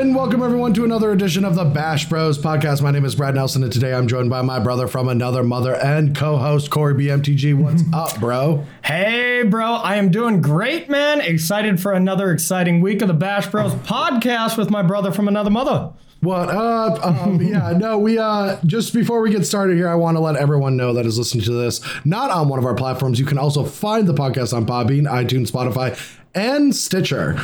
And welcome everyone to another edition of the Bash Bros podcast. My name is Brad Nelson and today I'm joined by my brother from another mother and co-host Corey BMTG. What's up, bro? Hey, bro, I am doing great, man. Excited for another exciting week of the Bash Bros podcast with my brother from another mother. What up? Um, yeah, no, we uh just before we get started here, I want to let everyone know that is listening to this not on one of our platforms. You can also find the podcast on Podbean, iTunes, Spotify, and Stitcher.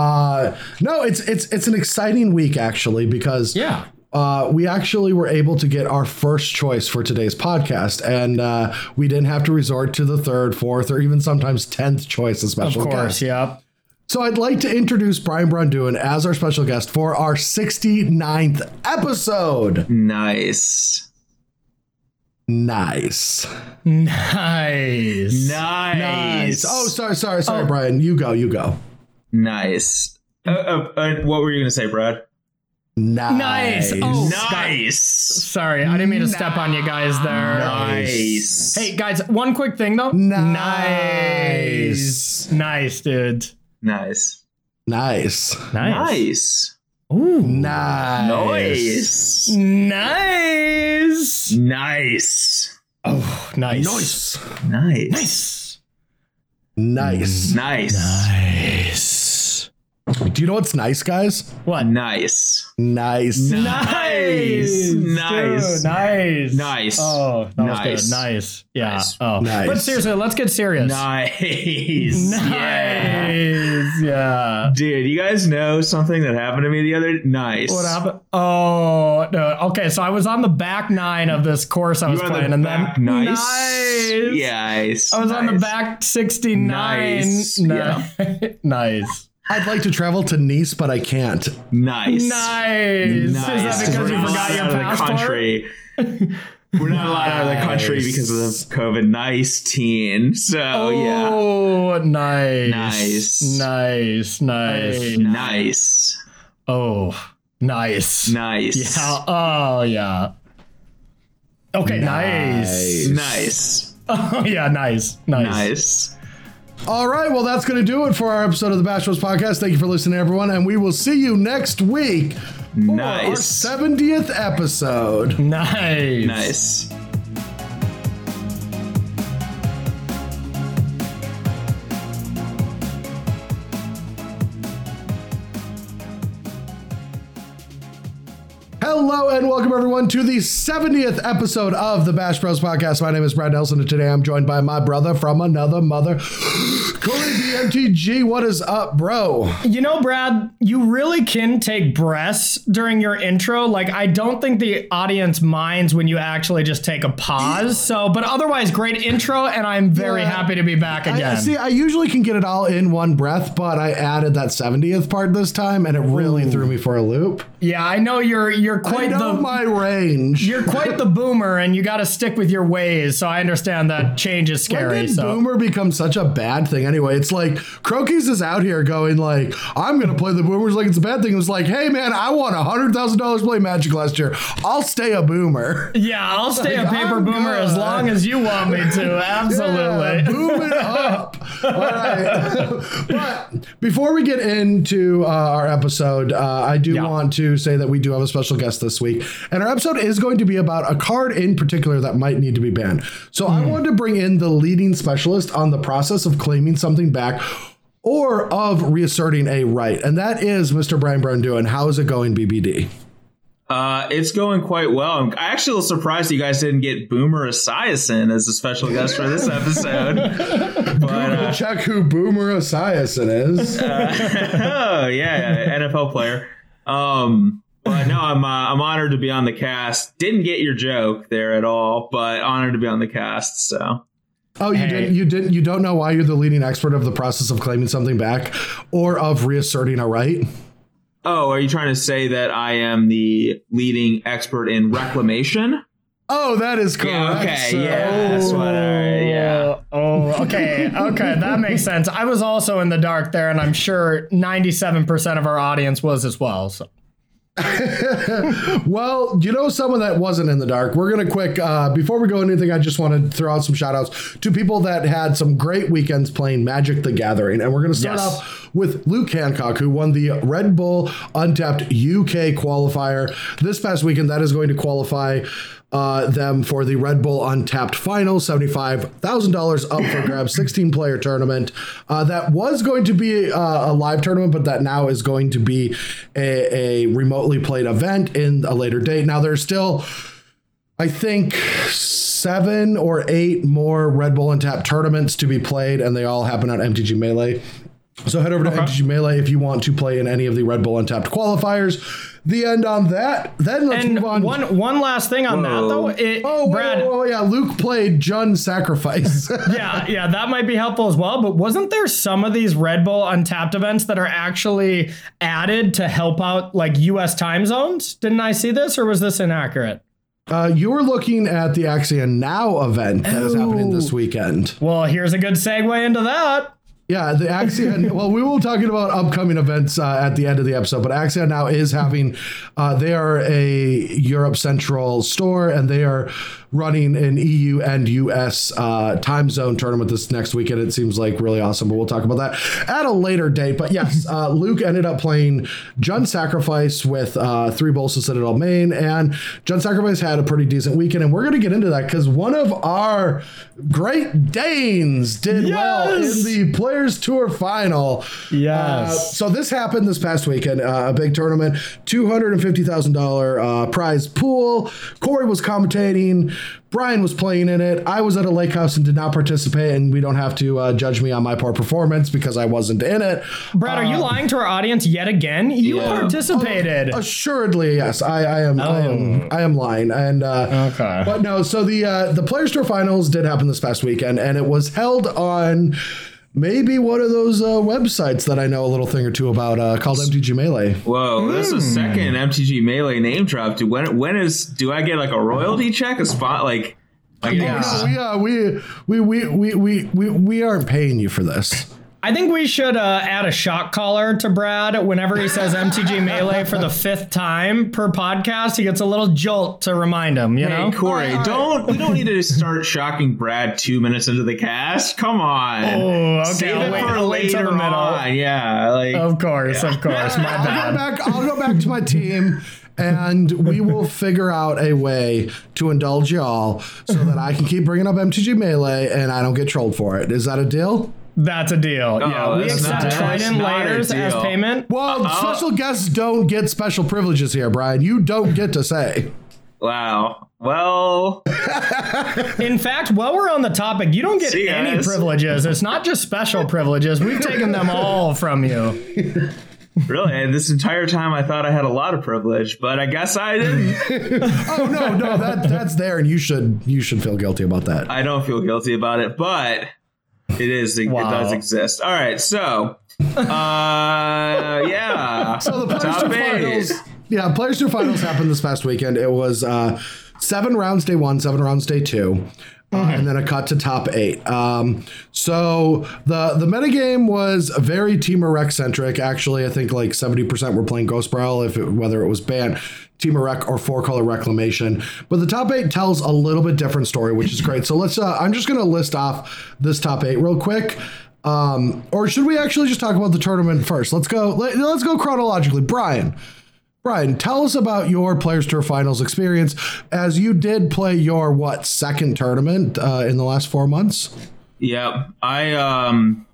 Uh no, it's it's it's an exciting week actually because Yeah. uh, we actually were able to get our first choice for today's podcast, and uh, we didn't have to resort to the third, fourth, or even sometimes tenth choice as Of special course, guest. yeah. So I'd like to introduce Brian Braun-Duin as our special guest for our 69th episode. Nice. Nice. Nice. Nice. Oh, sorry, sorry, sorry, Oh. Brian. You go, you go. Nice. Uh, uh, uh, what were you gonna say, Brad? Nice. Nice. Oh, nice. Sorry, I didn't mean to step on you guys there. Nice. Hey, guys, one quick thing though. Nice. Nice, nice dude. Nice. Nice. Nice. Nice. Ooh. Nice. Nice. Nice. Nice. Oh, nice. Nice. Nice. Nice. Nice. Nice. Do you know what's nice, guys? What? Nice. Nice. Nice. Dude, Nice. nice. Nice. Oh, that was Nice. good. Nice. Yeah. Nice. Oh. Nice. But seriously, let's get serious. Nice. Nice. Yeah. Yeah. Dude, you guys know something that happened to me the other nice. What happened? Oh, no. Okay, so I was on the back nine of this course I You was were on the playing, and back then nice. nice. Yes. I was on the back sixty nine. Nice. nice. I'd like to travel to Nice, but I can't. Nice. Nice. Nice. Is that because We're you forgot allowed your out the passport? country. We're not allowed out of the country because of COVID nineteen. So yeah. Oh, nice. Nice. Nice. Nice. Nice. Oh, nice. Nice. Yeah. Oh, yeah. Okay, nice. Nice. Oh, yeah, nice. Nice. Nice. All right, well, that's going to do it for our episode of the Bash Bros podcast. Thank you for listening, everyone, and we will see you next week for our Nice. 70th episode. Nice. Nice. Hello and welcome everyone to the 70th episode of the Bash Bros podcast. My name is Brad Nelson, and today I'm joined by my brother from another mother, Corey BMTG. What is up, bro? You know, Brad, you really can take breaths during your intro. Like, I don't think the audience minds when you actually just take a pause. So, but otherwise, great intro, and I'm very Yeah. happy to be back I, again. see, I usually can get it all in one breath, but I added that 70th part this time, and it really threw me for a loop. yeah, I know you're you're I quite the my range. you're quite the boomer, and you got to stick with your ways. So I understand that change is scary. When did So boomer become such a bad thing anyway? It's like Crokies is out here going like, I'm gonna play the boomers like it's a bad thing. It was like, hey man, I won a hundred thousand dollars play Magic last year. I'll stay a boomer. yeah, I'll stay a paper I'm boomer as long as you want me to. Absolutely. Yeah, boom it up. All right. but before we get into uh, our episode, uh, I do Yeah. want to say that we do have a special guest this week. And our episode is going to be about a card in particular that might need to be banned. So I wanted to bring in the leading specialist on the process of claiming something back or of reasserting a right. And that is Mr. Brian Braun-Duin. How is it going, BBD? Uh, it's going quite well. I'm actually a little surprised you guys didn't get Boomer Esiason as a special guest for this episode. but uh, Check who Boomer Esiason is. oh yeah, NFL player. Um, but no, I'm uh, I'm honored to be on the cast. Didn't get your joke there at all, but honored to be on the cast. So Oh, you Hey. didn't. You didn't. You don't know why you're the leading expert of the process of claiming something back, or of reasserting a right. Oh, are you trying to say that I am the leading expert in reclamation? Oh, that is correct. Yeah, okay, So- yeah. That's what I- yeah. Oh, oh, okay. Okay. That makes sense. I was also in the dark there, and I'm sure 97% of our audience was as well. So. well, you know, someone that wasn't in the dark. We're going to quick, uh, before we go into anything, I just want to throw out some shout outs to people that had some great weekends playing Magic the Gathering. And we're going to start Yes. off with Luke Hancock, who won the Red Bull Untapped UK qualifier this past weekend. That is going to qualify. Uh, them for the Red Bull Untapped Final, $75,000 up for grabs, 16 player tournament. Uh, that was going to be uh, a live tournament, but that now is going to be a, a remotely played event in a later date. Now, there's still, I think, seven or eight more Red Bull Untapped tournaments to be played, and they all happen on MTG Melee. So head over to MTG Melee if you want to play in any of the Red Bull Untapped qualifiers. The end on that. Then let's And move on. one one last thing on that though, it, Oh, Brad. whoa, whoa, yeah. Luke played Jund Sacrifice. Yeah, yeah, that might be helpful as well. But wasn't there some of these Red Bull Untapped events that are actually added to help out like U.S. time zones? Didn't I see this, or was this inaccurate? uh, you were looking at the Axion Now event that is happening this weekend. Well, here's a good segue into that. Yeah, the Axion. well, we will be talking about upcoming events uh, at the end of the episode, but Axion now is having. Uh, they are a Europe Central store, and they are running an EU and US uh, time zone tournament this next weekend. It seems like really awesome, but we'll talk about that at a later date. But yes, uh, Luke ended up playing Jund Sacrifice with uh, three Bolas's Citadel Main, and Jund Sacrifice had a pretty decent weekend, and we're going to get into that because one of our Great Danes did well in the Players Tour final. Yes. Uh, so this happened this past weekend, uh, a big tournament, two hundred and fifty thousand dollar uh, prize pool. Corey was commentating. Brian was playing in it. I was at a lake house and did not participate, and we don't have to uh, judge me on my poor performance because I wasn't in it. Brad, are you lying to our audience yet again? You Yeah. participated. Assuredly, yes. I, I am. I am. I am lying. And uh, Okay. but no. So the uh, the Players Tour Finals did happen this past weekend, and it was held on maybe one of those uh, websites that I know a little thing or two about uh, called MTG Melee. Whoa, that's the second MTG Melee name drop. Do when when is do I get like a royalty check? A spot like like Yeah. No, we, uh, we, we, we, we, we, we, we aren't paying you for this. I think we should uh, add a shock collar to Brad whenever he says MTG Melee for the fifth time per podcast. He gets a little jolt to remind him, you know? Hey Corey, don't we don't need to start shocking Brad two minutes into the cast. Come on. Oh, okay. Save I'll it wait- for I'll later the middle. on. Yeah, like Of course, of course. My I'll go bad. back. I'll go back to my team, and we will figure out a way to indulge y'all so that I can keep bringing up MTG Melee and I don't get trolled for it. Is that a deal? That's a deal. Oh, yeah, we accept not- Trident that's layers as payment. Well, oh. special guests don't get special privileges here, Brian. You don't get to say. wow. Well, In fact, while we're on the topic, you don't get See any guys. privileges. It's not just special privileges. We've taken them all from you. really, this entire time I thought I had a lot of privilege, but I guess I didn't. Oh no, no, that that's there, and you should you should feel guilty about that. I don't feel guilty about it, but it is it, Wow. does exist. All right, so uh yeah. So the Players Top Finals, yeah, Players Tour Finals happened this past weekend. It was uh, seven rounds day one, seven rounds day two. Uh, and then a cut to top eight. Um, so the the metagame was very Temur Rec centric. Actually, I think like seventy percent were playing Growth Spiral, if it, whether it was banned, Temur Rec or Four Color Reclamation. But the top eight tells a little bit different story, which is great. So let's. Uh, I'm just gonna list off this top eight real quick. Um, or should we actually just talk about the tournament first? Let's go. Let, let's go chronologically. Brian, Brian, tell us about your Players Tour Finals experience as you did play your what second tournament uh, in the last four months. Yep. I um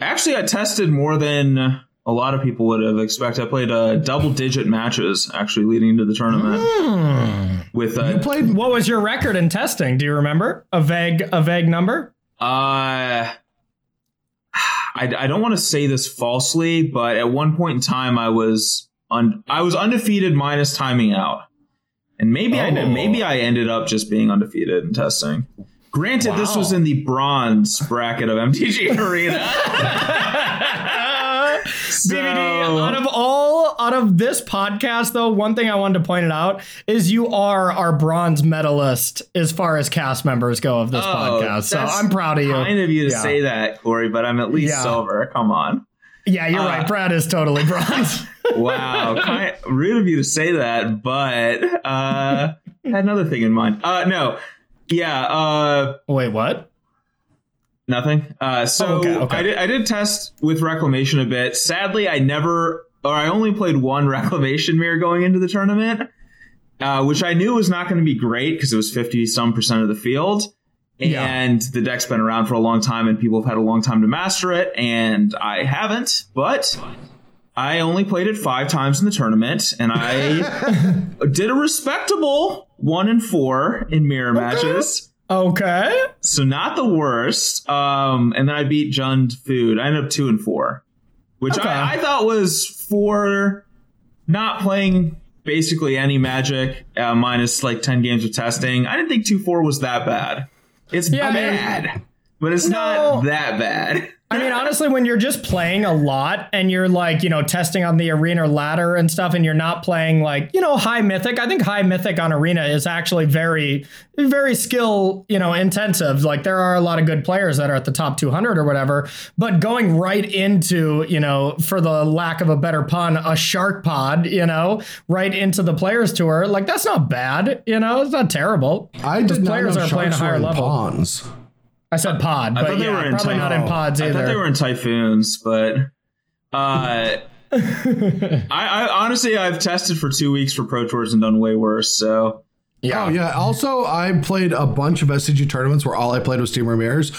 actually I tested more than a lot of people would have expected. I played uh, double digit matches actually leading into the tournament with uh, You played What was your record in testing? Do you remember? A vague a vague number? Uh, I, I don't want to say this falsely, but at one point in time, I was un, I was undefeated minus timing out, and maybe I Oh. maybe I ended up just being undefeated in testing. Granted, this was in the bronze bracket of MTG Arena. so, out of all out of this podcast though, one thing I wanted to point it out is you are our bronze medalist as far as cast members go of this Oh, podcast. So I'm proud of you. kind of you to Yeah. say that, Corey, but I'm at least Yeah. silver. Come on. Yeah, you're right. Brad is totally bronze. wow, kind of rude of you to say that, but uh, had another thing in mind. Uh, no, yeah, uh, Wait, what? Nothing. Uh, so Oh, okay, okay. I did I did test with reclamation a bit. Sadly, I never, or I only played one reclamation mirror going into the tournament, uh, which I knew was not going to be great because it was fifty some percent of the field. Yeah. And the deck's been around for a long time, and people have had a long time to master it, and I haven't. But I only played it five times in the tournament, and I did a respectable one and four in mirror matches. Okay. So not the worst. Um, and then I beat Jund Food. I ended up two and four, which Okay. I, I thought was for not playing basically any magic uh, minus like ten games of testing. I didn't think two four was that bad. It's Yeah, bad, but it's No. not that bad. I mean, honestly, when you're just playing a lot and you're like, you know, testing on the arena ladder and stuff, and you're not playing like, you know, high mythic. I think high mythic on arena is actually very, very skill, you know, intensive. Like there are a lot of good players that are at the top 200 or whatever. But going right into, you know, for the lack of a better pun, a shark pod, you know, right into the players tour, like that's not bad. You know, it's not terrible. I did not players know are playing a higher level. Pawns. I said pod, but thought they yeah, were in probably not in typhoon. pods I either. thought they were in typhoons, but uh, I, I honestly I've tested for two weeks for Pro Tours and done way worse. So yeah. Oh yeah. Also, I played a bunch of SCG tournaments where all I played was Team Ramirez,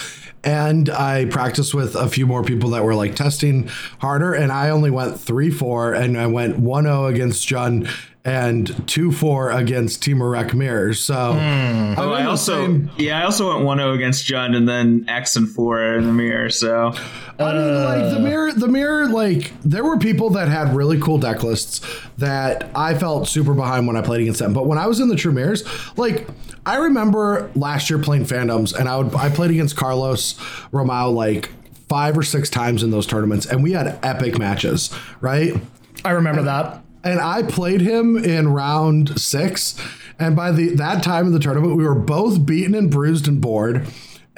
and I practiced with a few more people that were like testing harder. And I only went three four, and I went 1-0 against Jund and two four against Temur Rec Mirrors. So I, Oh, I also same- yeah, I also went 1-0 against Jund and then X and 4 in the mirror. So I mean, like the uh. mirror, the mirror, like there were people that had really cool deck lists that I felt super behind when I played against them. But when I was in the True Mirrors, like I remember last year playing Fandoms, and I would I played against Carlos Romao like five or six times in those tournaments, and we had epic matches, right? I remember that. And I played him in round six. And by the that time in the tournament, we were both beaten and bruised and bored.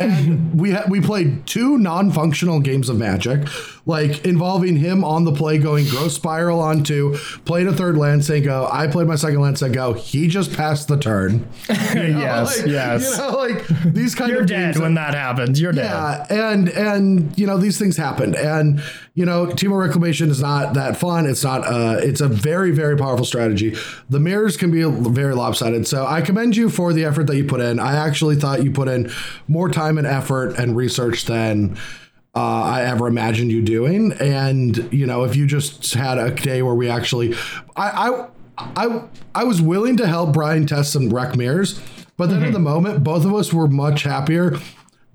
And we had we played two non-functional games of Magic, like involving him on the play going growth spiral on two, played a third Lancet go. I played my second Lancet go. He just passed the turn. yes, Like, yes. You know, like these kind You're of dead when that happens. You're dead. yeah, and and you know these things happened, and you know Temur Reclamation is not that fun. It's not. Uh, it's a very very powerful strategy. The mirrors can be very lopsided. So I commend you for the effort that you put in. I actually thought you put in more time and effort and research than. Uh, I ever imagined you doing, and you know, if you just had a day where we actually, I, I, I, I was willing to help Brian test some wreck mirrors, but then in the moment, both of us were much happier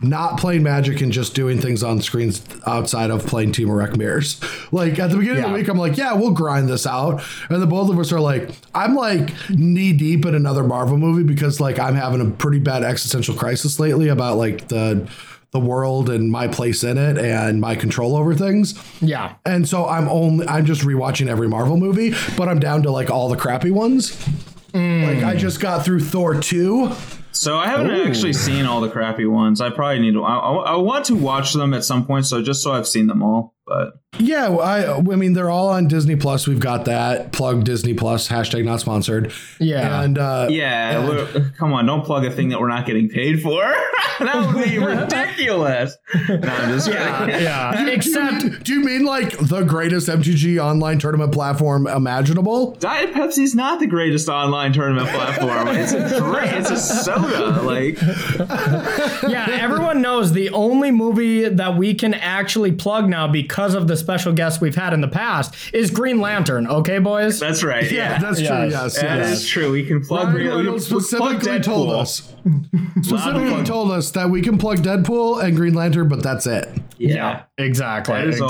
not playing Magic and just doing things on screens outside of playing Temur Rec mirrors. Like at the beginning of the week, I'm like, yeah, we'll grind this out, and the both of us are like, I'm like knee deep in another Marvel movie because like I'm having a pretty bad existential crisis lately about like the the world and my place in it and my control over things. Yeah. And so I'm only I'm just rewatching every Marvel movie, but I'm down to like all the crappy ones. Mm. Like I just got through Thor 2. So I haven't actually seen all the crappy ones. I probably need to. I, I, I want to watch them at some point. So just so I've seen them all. But Yeah, I I mean they're all on Disney Plus. We've got that. Plug Disney Plus, hashtag not sponsored. Yeah. And uh yeah, we're- come on, don't plug a thing that we're not getting paid for. that would be ridiculous. No, I'm just Yeah. kidding. yeah. do you, Except do you mean like the greatest MTG online tournament platform imaginable? Diet Pepsi's not the greatest online tournament platform. It's a drink. It's a soda. Like yeah, everyone knows the only movie that we can actually plug now because of the special guests we've had in the past is Green Lantern. Okay, boys. that's right. Yeah, that's true. Yes. Yes, that yes. is true. We can plug. Ryan we can Reynolds plug specifically told us specifically told us that we can plug Deadpool and Green Lantern, but that's it. Yeah. exactly. That is all.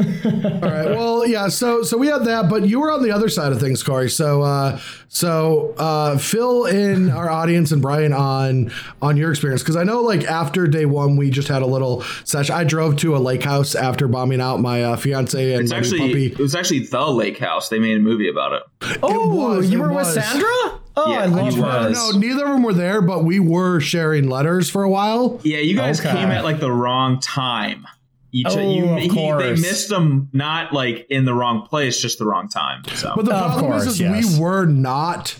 Exactly. All right. Well, yeah. So so we had that, but you were on the other side of things, Corey. So uh, so uh, fill in our audience and Brian on on your experience because I know like after day one we just had a little session. I drove to a lake house after bombing out my uh, fiance and It's my actually puppy. it was actually the Lake House. They made a movie about it. Oh, was, you it were was. with Sandra? Oh, Yeah, I love her. was. No, neither of them were there, but we were sharing letters for a while. Yeah, you guys Okay. came at like the wrong time. You, Oh, you, of he- they missed them not like in the wrong place, just the wrong time. So But the Of problem course, is, is yes. we were not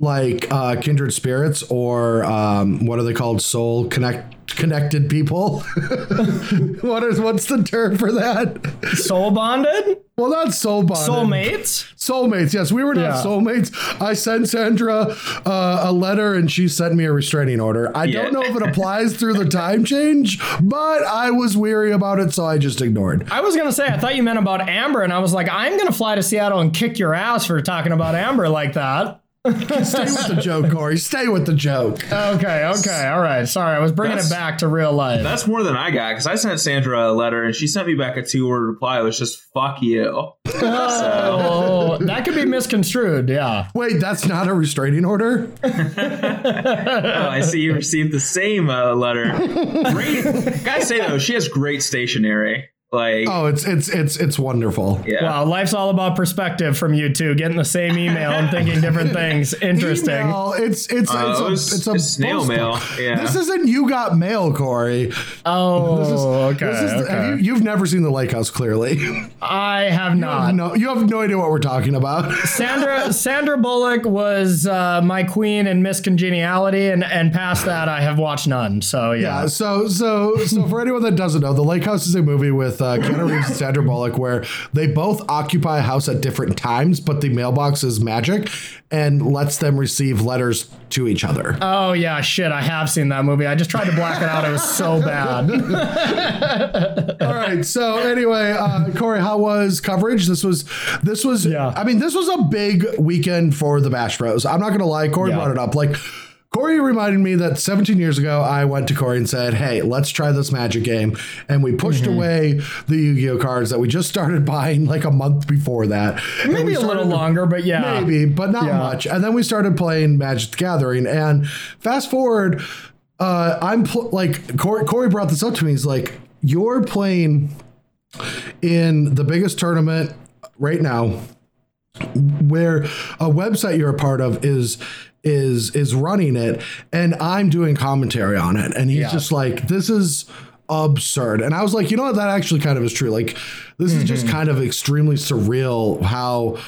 like uh, kindred spirits or um, what are they called? Soul connect connected people. what is what's the term for that? Soul bonded? Well, not soul bonded. Soulmates? Soulmates, yes, we were not Yeah. soulmates. I sent Sandra uh, a letter and she sent me a restraining order. I Yeah. don't know if it applies through the time change, but I was weary about it, so I just ignored. I was gonna say I thought you meant about Amber, and I was like, I'm gonna fly to Seattle and kick your ass for talking about Amber like that. Stay with the joke, Corey. Stay with the joke. Okay, okay, all right. Sorry, I was bringing That's- it back to real life. that's more than I got because I sent Sandra a letter and she sent me back a two word reply. It was just "fuck you." Oh, that could be misconstrued. Yeah. Wait, that's not a restraining order? Oh, I see you received the same uh, letter. Great, gotta say though, she has great stationery. Like, Oh, it's it's it's it's wonderful. yeah. Wow, life's all about perspective from you two, getting the same email and thinking different things. Interesting. Email, it's it's Uh, it's it a was- it's a it's snail postal- mail, yeah. This isn't you got mail, Corey. Oh, This is, okay. this is okay. have you, you've never seen the Lake House, clearly. I have not. no, you have no idea what we're talking about. Sandra Sandra Bullock was uh, my queen in Miss Congeniality, and and past that, I have watched none. So yeah. Yeah, so so so for anyone that doesn't know, The Lake House is a movie with uh, Keanu Reeves and Sandra Bullock where they both occupy a house at different times, but the mailbox is magic and lets them receive letters to each other. Oh yeah, shit! I have seen that movie. I just tried to black it out. It was so bad. All right. So anyway, uh, Corey, how was coverage? This was this was. Yeah. I mean, this was a big weekend for the Bash Bros. I'm not gonna lie. Corey Yeah. brought it up. Like. Corey reminded me that 17 years ago, I went to Corey and said, Hey, let's try this magic game. And we pushed Mm-hmm. away the Yu Gi Oh cards that we just started buying like a month before that. Maybe a little longer, but yeah. Maybe, but not Yeah. much. And then we started playing Magic the Gathering. And fast forward, uh, I'm pl- like, Corey, Corey brought this up to me. He's like, You're playing in the biggest tournament right now where a website you're a part of is is is running it and I'm doing commentary on it. And he's Yeah. just like this is absurd. And I was like you know what? That actually kind of is true. Like this is just mm-hmm. kind of extremely surreal how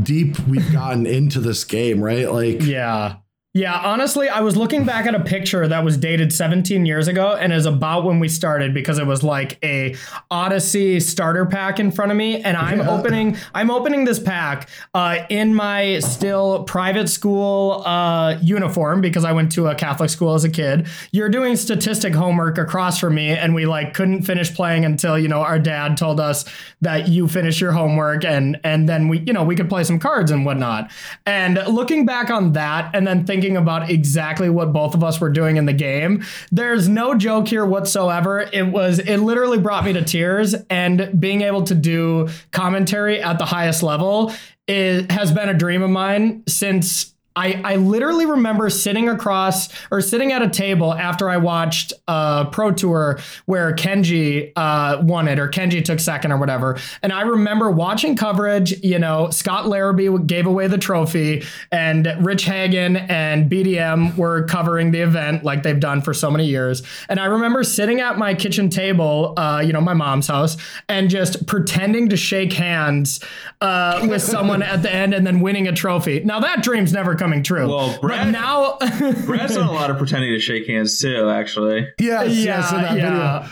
deep we've gotten into this game right? Like Yeah. Yeah, honestly, I was looking back at a picture that was dated 17 years ago and is about when we started because it was like a Odyssey starter pack in front of me and I'm Yeah. opening I'm opening this pack uh, in my still private school uh, uniform because I went to a Catholic school as a kid. You're doing statistic homework across from me and we like couldn't finish playing until, you know, our dad told us that you finish your homework and and then we, you know, we could play some cards and whatnot. And looking back on that and then thinking about exactly what both of us were doing in the game, there's no joke here whatsoever. It was it literally brought me to tears and being able to do commentary at the highest level is, has been a dream of mine since I, I literally remember sitting across or sitting at a table after I watched uh, Pro Tour where Kenji uh, won it or Kenji took second or whatever. And I remember watching coverage, you know, Scott Larabee gave away the trophy and Rich Hagon and BDM were covering the event like they've done for so many years. And I remember sitting at my kitchen table, uh, you know, my mom's house, and just pretending to shake hands uh, with someone at the end and then winning a trophy. Now that dream's never coming true. Well, but now, Brad's done a lot of pretending to shake hands too. Actually, yes yes in that video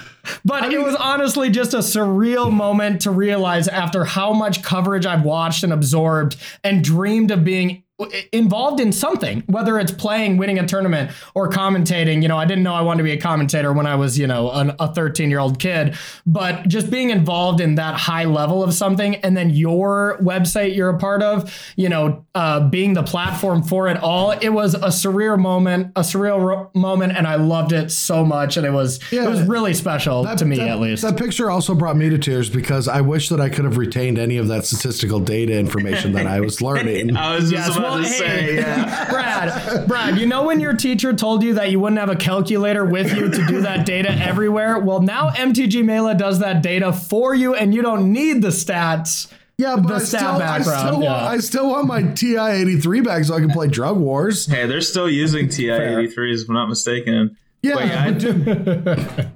But it was honestly just a surreal moment to realize after how much coverage I've watched and absorbed and dreamed of being involved in something, whether it's playing, winning a tournament, or commentating. You know, I didn't know I wanted to be a commentator when I was, you know, an, a 13 year old kid, but just being involved in that high level of something and then your website you're a part of, you know, uh, being the platform for it all, it was a surreal moment, a surreal ro- moment, and I loved it so much. And it was, Yeah. it was really special to me that, at least. That picture also brought me to tears because I wish that I could have retained any of that statistical data information that I was learning. I was just Yes, about well, to hey, say, yeah. Brad, Brad, you know when your teacher told you that you wouldn't have a calculator with you to do that data everywhere? Well, now MTG Melee does that data for you and you don't need the stats. yeah, but the I stat still, I, background, still yeah. want, I still want my TI 83 bag so I can play Drug Wars. Hey, they're still using TI-83s, if I'm not mistaken. Yeah, Wait, I-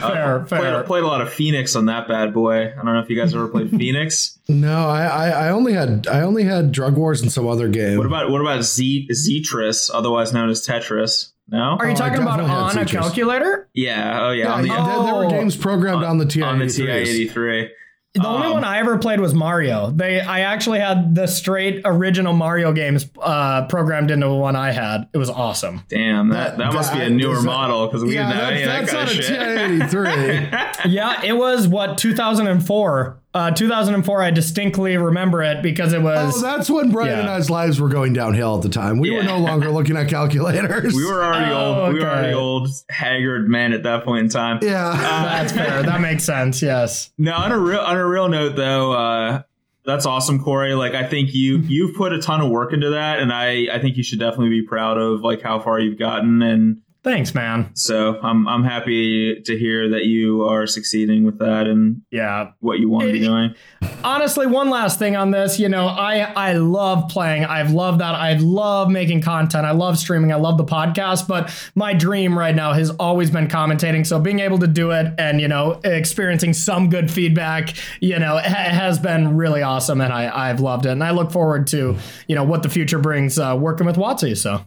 but dude, fair, Played, fair. played a lot of Phoenix on that bad boy. I don't know if you guys ever played Phoenix. No, I, I I only had I only had Drug Wars and some other game. What about what about Z Zetris, otherwise known as Tetris? No. Are you Oh, talking about on a calculator? Yeah. Oh yeah. yeah, on the, yeah, there, there were Oh. games programmed on the TI on the TI eighty three. The only Um, one I ever played was Mario. They, I actually had the straight original Mario games uh, programmed into the one I had. It was awesome. Damn, that, that must be a newer that- model because we Yeah, didn't have any of that that's, kind that's of a shit. TI eighty three. Yeah, it was what 2004. Uh, 2004. I distinctly remember it because it was. Oh, that's when Brian Yeah. and I's lives were going downhill at the time. We were no longer looking at calculators. We were already Oh, old. We were already old, haggard men at that point in time. yeah. that's fair. That makes sense. Yes. No, on a real on a real note though, uh, that's awesome, Corey. Like I think you you've put a ton of work into that, and I I think you should definitely be proud of like how far you've gotten, and Thanks, man. so I'm I'm happy to hear that you are succeeding with that and Yeah. what you want to be doing. honestly one last thing on this you know i i love playing. I've loved that. I love making content. I love streaming. I love the podcast but my dream right now has always been commentating. So being able to do it and you know experiencing some good feedback you know ha- has been really awesome and i i've loved it. And i look forward to you know what the future brings uh, working with WotC so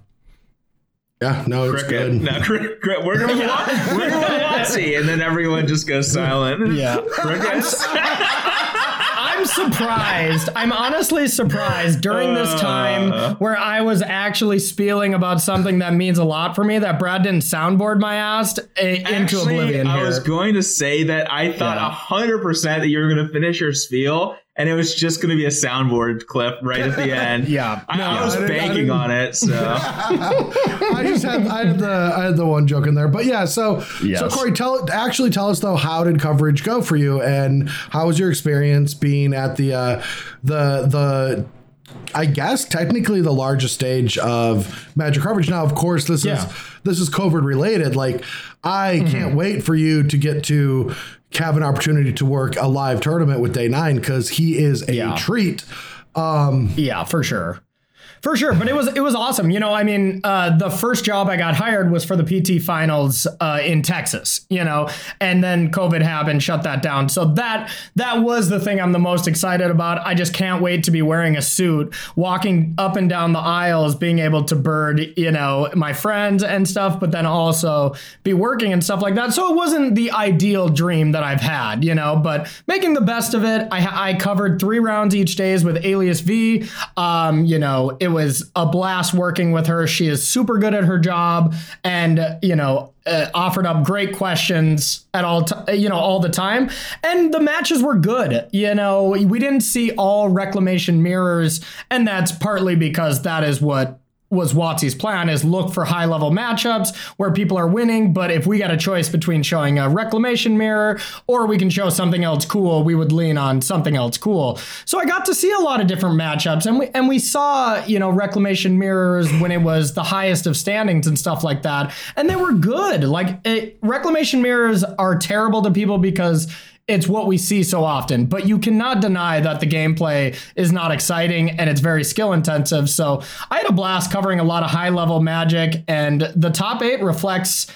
yeah, no, it's Cricket. good. No, cri- cri- we're gonna wa- we're gonna WotC, and then everyone just goes silent. yeah Cricket. I'm surprised. I'm honestly surprised during this uh. time where I was actually spieling about something that means a lot for me that Brad didn't soundboard my ass a- into Actually, oblivion I here. was going to say that I thought Yeah. a hundred percent that you were going to finish your spiel, and it was just going to be a soundboard clip right at the end. Yeah. I, I No, was I didn't- I banking didn't- on it. So I just had I had the I had the one joke in there, but yeah. So so Corey, tell actually tell us though how did coverage go for you, and how was your experience being at the uh, the the I guess technically the largest stage of Magic coverage. Now, of course, this Yeah. is this is COVID related. Like, I can't wait for you to get to have an opportunity to work a live tournament with Day9 because he is a Yeah. treat. Um, yeah, for sure. For sure, but it was it was awesome. You know, I mean, uh, the first job I got hired was for the PT finals uh, in Texas. You know, and then COVID happened, shut that down. So that that was the thing I'm the most excited about. I just can't wait to be wearing a suit, walking up and down the aisles, being able to bird, you know, my friends and stuff, but then also be working and stuff like that. So it wasn't the ideal dream that I've had, you know, but making the best of it. I I covered three rounds each days with Alias V. Um, you know, it was a blast working with her. She is super good at her job, and uh, you know, uh, offered up great questions at all, t- you know, all the time. And the matches were good. You know, we didn't see all reclamation mirrors, and that's partly because that is what was WotC's plan is look for high level matchups where people are winning. But if we got a choice between showing a reclamation mirror or we can show something else cool, we would lean on something else cool. So I got to see a lot of different matchups and we and we saw, you know, reclamation mirrors when it was the highest of standings and stuff like that. And they were good. Like it, reclamation mirrors are terrible to people because it's what we see so often, but you cannot deny that the gameplay is not exciting and it's very skill intensive. So I had a blast covering a lot of high level magic, and the top eight reflects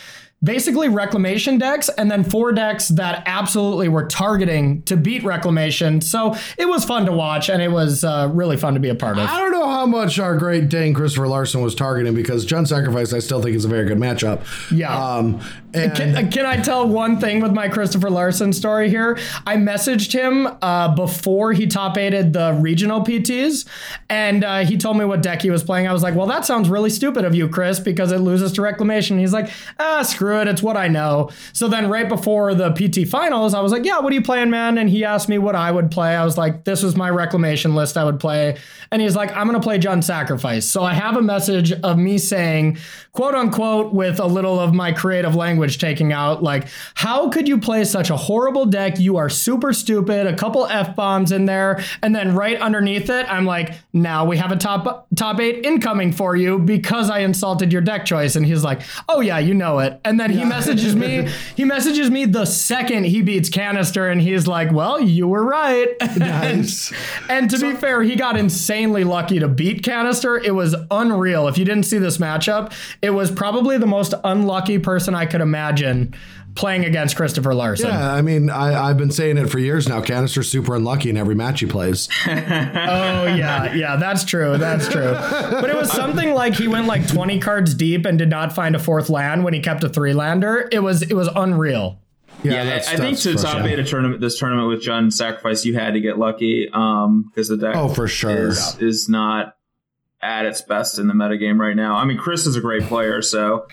basically reclamation decks and then four decks that absolutely were targeting to beat reclamation. So it was fun to watch and it was uh, really fun to be a part of. I don't know how much our great Dane Christoffer Larsen was targeting because Jund Sacrifice I still think is a very good matchup. Yeah. Um, Can, can I tell one thing with my Christoffer Larsen story here? I messaged him uh, before he top aided the regional PTs, and uh, he told me what deck he was playing. I was like, "Well, that sounds really stupid of you, Chris, because it loses to Reclamation." He's like, "Ah, screw it, it's what I know." So then, right before the PT finals, I was like, "Yeah, what are you playing, man?" And he asked me what I would play. I was like, "This was my Reclamation list I would play," and he's like, "I'm gonna play Jund Sacrifice." So I have a message of me saying, quote unquote, with a little of my creative language taking out, like, how could you play such a horrible deck? You are super stupid. A couple f bombs in there, and then right underneath it, I'm like, now we have a top top eight incoming for you because I insulted your deck choice. And he's like, oh yeah, you know it. And then he messages me. He messages me the second he beats Kanister, and he's like, well, you were right. Nice. And to be fair, he got insanely lucky to beat Kanister. It was unreal. If you didn't see this matchup, it was probably the most unlucky person I could imagine playing against Christoffer Larsen. Yeah, I mean, I, I've been saying it for years now. Kanister's super unlucky in every match he plays. Oh yeah, yeah, that's true. That's true. But it was something like he went like 20 cards deep and did not find a fourth land when he kept a three lander. It was it was unreal. Yeah, that's- I think that's to for top sure. eight a tournament, this tournament with Jund Sacrifice, you had to get lucky um, because the deck Oh, for sure. is, is not at its best in the metagame right now. I mean, Chris is a great player, so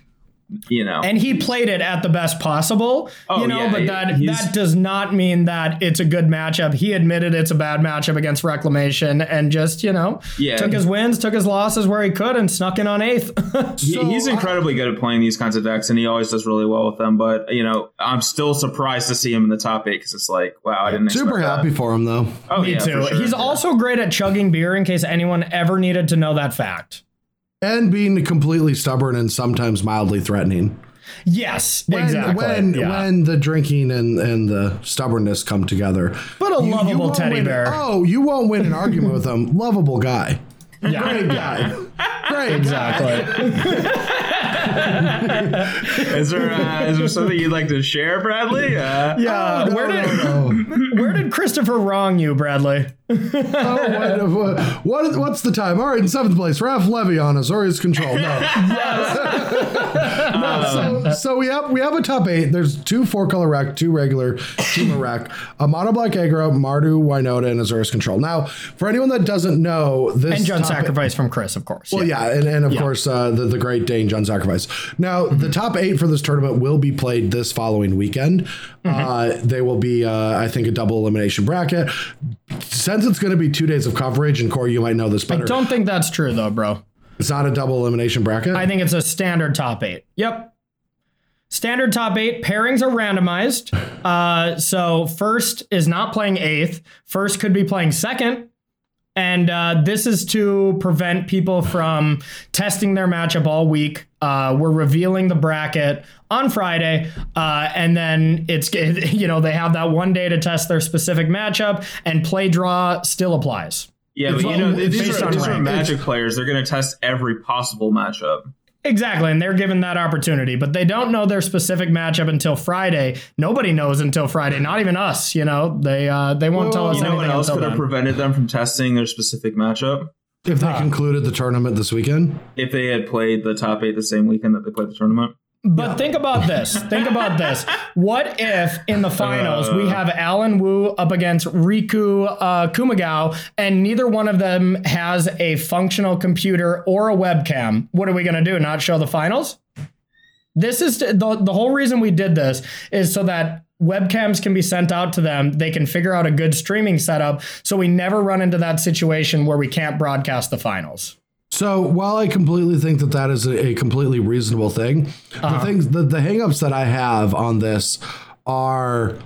you know. And he played it at the best possible, Oh, you know, yeah, but that he's- that does not mean that it's a good matchup. He admitted it's a bad matchup against Reclamation and just, you know, Yeah. took his wins, took his losses where he could and snuck in on eighth. So, he's uh, incredibly good at playing these kinds of decks, and he always does really well with them. But you know, I'm still surprised to see him in the top eight because it's like, wow, I didn't. Super expect that. happy for him, though. Oh, Me yeah, too. sure. He's Yeah. also great at chugging beer in case anyone ever needed to know that fact. And being completely stubborn and sometimes mildly threatening. Yes, When, exactly. When yeah. when the drinking and, and the stubbornness come together. But a lovable won't teddy win- bear. Oh, you won't win an argument with him. Lovable guy. yeah, Great guy. Great exactly. Is there uh, is there something you'd like to share, Bradley? Uh, Yeah, No, where did no, no. where did Christoffer wrong you, Bradley? Oh, what, what, what- what's the time? All right, in seventh place, Ralph Levy on Azorius Control. No. no so, so we have we have a top eight. There's two four color rack, two regular, two rack, a mono black aggro, Mardu, Winota, and Azorius Control. Now, for anyone that doesn't know, this And Jund top eight- sacrifice from Chris, of course. Well, yeah, and, and of course uh, the the Great Dane Jund Sacrifice. Now, the top eight for this tournament will be played this following weekend. Uh, they will be, uh, I think, a double elimination bracket. Since it's going to be two days of coverage, and Corey, you might know this better. I don't think that's true though, bro. It's not a double elimination bracket. I think it's a standard top eight. Yep. Standard top eight pairings are randomized. Uh, so first is not playing eighth. First could be playing second. And uh, this is to prevent people from testing their matchup all week. Uh, we're revealing the bracket on Friday, uh, and then it's you know they have that one day to test their specific matchup, and play draw still applies. yeah, but you know these are, these are. Magic players. They're going to test every possible matchup. Exactly, and they're given that opportunity, but they don't know their specific matchup until Friday. Nobody knows until Friday, not even us. You know, they uh, they won't tell us You know anything what else could have prevented them from testing their specific matchup? If they concluded the tournament this weekend, If they had played the top eight the same weekend that they played the tournament. But think about this. Think about this. What if in the finals we Uh. have Alan Wu up against Riku uh, Kumagai, and neither one of them has a functional computer or a webcam? What are we going to do? Not show the finals? This is the, the whole reason we did this is so that webcams can be sent out to them. They can figure out a good streaming setup so we never run into that situation where we can't broadcast the finals. So while I completely think that that is a, completely reasonable thing, Uh-huh. the things the, the hangups that I have on this are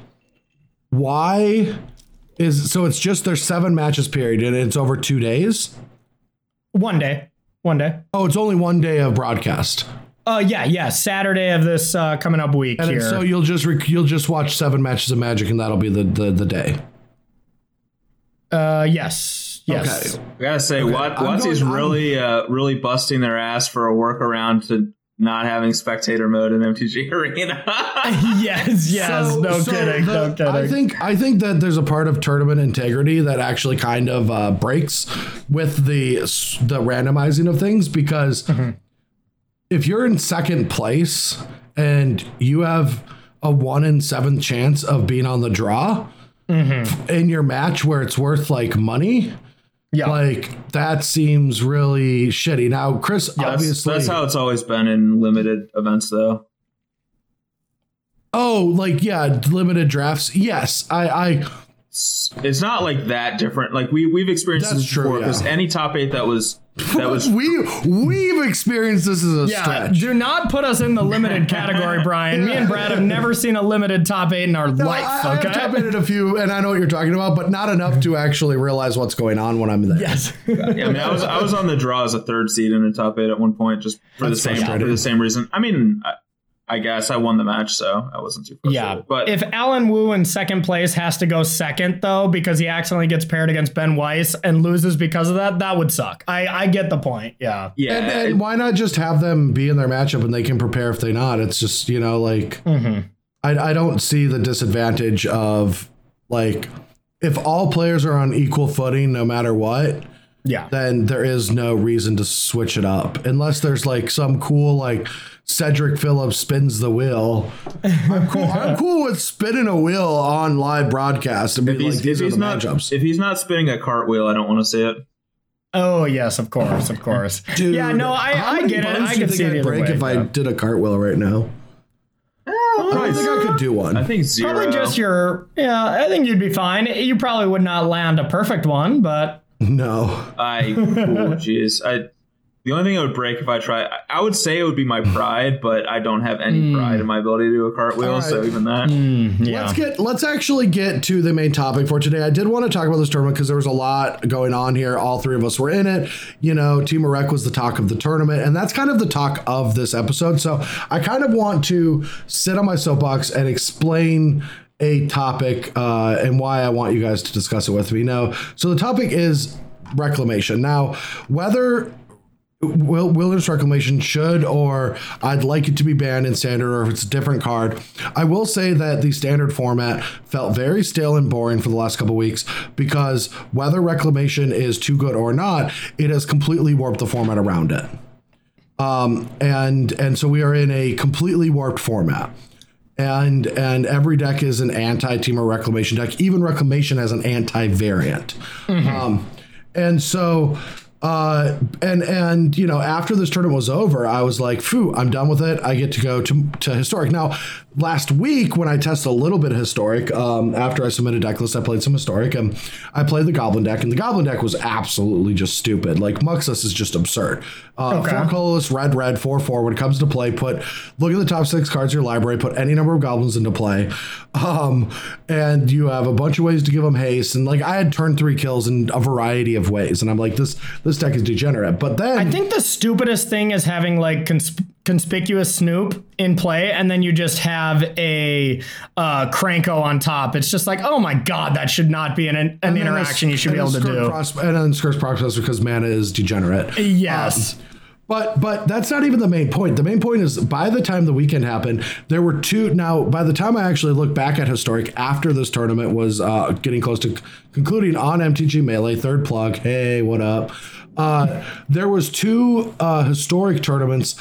why is so it's just there's seven matches period and it's over two days. One day. One day. Oh, it's only one day of broadcast, Uh, yeah, yeah. Saturday of this uh, coming up week and here. so you'll just rec- you'll just watch seven matches of Magic, and that'll be the the, the day. uh, yes, yes. Okay. I gotta say, Wat- I'm WotC's going- I'm- really, uh, really busting their ass for a workaround to not having spectator mode in MTG Arena. yes, yes. So- no so kidding. the- no kidding. I think I think that there's a part of tournament integrity that actually kind of uh, breaks with the the randomizing of things because Mm-hmm. If you're in second place and you have a one in seven chance of being on the draw Mm-hmm. in your match where it's worth like money. yeah. Like that seems really shitty. Now, Chris, that's, obviously, that's how it's always been in limited events, though. oh, like yeah, limited drafts. Yes, I, I It's, not like that different. Like we we've experienced this before. yeah. Because any top eight that was that was we we've experienced this as a yeah, stretch. do not put us in the limited category, Brian. Me and Brad have never seen a limited top eight in our life. I, I okay. have top eight a few, and I know what you're talking about, but not enough to actually realize what's going on when I'm there. yes. Yeah, I mean, I was I was on the draw as a third seed in a top eight at one point, just for That's the same for the same reason. I mean, I, I guess I won the match, so I wasn't too frustrated. Yeah, but if Alan Wu in second place has to go second though because he accidentally gets paired against Ben Weitz and loses because of that, that would suck. I I get the point. Yeah. yeah, And, and why not just have them be in their matchup and they can prepare if they're not? It's just you know like Mm-hmm. I, I don't see the disadvantage of like if all players are on equal footing no matter what Yeah. then there is no reason to switch it up unless there's like some cool like Cedric Phillips spins the wheel. I'm cool. I'm cool with spinning a wheel on live broadcast and be If he's, like, these if are the not matchups. if he's not spinning a cartwheel, I don't want to see it. oh yes, of course, of course. Dude, yeah, no, I, I get it. I do you can think see it I'd break way. if I did a cartwheel right now. Eh, I think I could do one. I think zero. Probably just your yeah. I think you'd be fine. You probably would not land a perfect one, but no. I oh jeez. I the only thing I would break if I try I- I would say it would be my pride, but I don't have any pride in my ability to do a cartwheel, All so even that. yeah. Let's get let's actually get to the main topic for today. I did want to talk about this tournament because there was a lot going on here. All three of us were in it. You know, Temur Rec was the talk of the tournament, and that's kind of the talk of this episode. So I kind of want to sit on my soapbox and explain a topic uh, and why I want you guys to discuss it with me. Now, so the topic is reclamation. Now, whether Wil- Wilderness Reclamation should, or I'd like it to be banned in standard, or if it's a different card. I will say that the standard format felt very stale and boring for the last couple weeks because whether Reclamation is too good or not, it has completely warped the format around it. Um, and and so we are in a completely warped format. And and every deck is an anti Temur Reclamation deck. Even reclamation has an anti variant. Um, and so uh and and you know after this tournament was over i was like phew i'm done with it. I get to go to, to historic. Now last week when i tested a little bit of historic um after i submitted deck list i played some historic and i played the goblin deck and the goblin deck was absolutely just stupid. Like muxus is just absurd. Uh Okay. four colorless red red four four when it comes to play put look at the top six cards of your library put any number of goblins into play. Um and you have a bunch of ways to give them haste. And like i had turn three kills in a variety of ways. And i'm like this this deck is degenerate but then I think the stupidest thing is having like cons- conspicuous Snoop in play, and then you just have a uh, Krenko on top. It's just like, oh my god, that should not be an, an interaction you should be able to do. Pros- and then Skirk Prospector because mana is degenerate yes. But but that's not even the main point. The main point is by the time the weekend happened, there were two. Now by the time I actually look back at historic after this tournament was uh, getting close to concluding on MTG Melee, third plug. Hey, what up? Uh, there was two uh, historic tournaments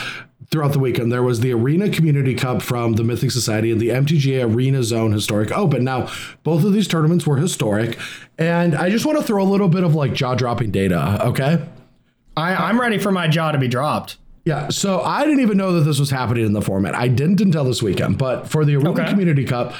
throughout the weekend. There was the Arena Community Cup from the Mythic Society and the MTGA Arena Zone Historic Open. Now, both of these tournaments were historic, and I just want to throw a little bit of like jaw dropping data. Okay. I, I'm ready for my jaw to be dropped. Yeah, so I didn't even know that this was happening in the format. I didn't until this weekend. But for the Arena Okay. Community Cup,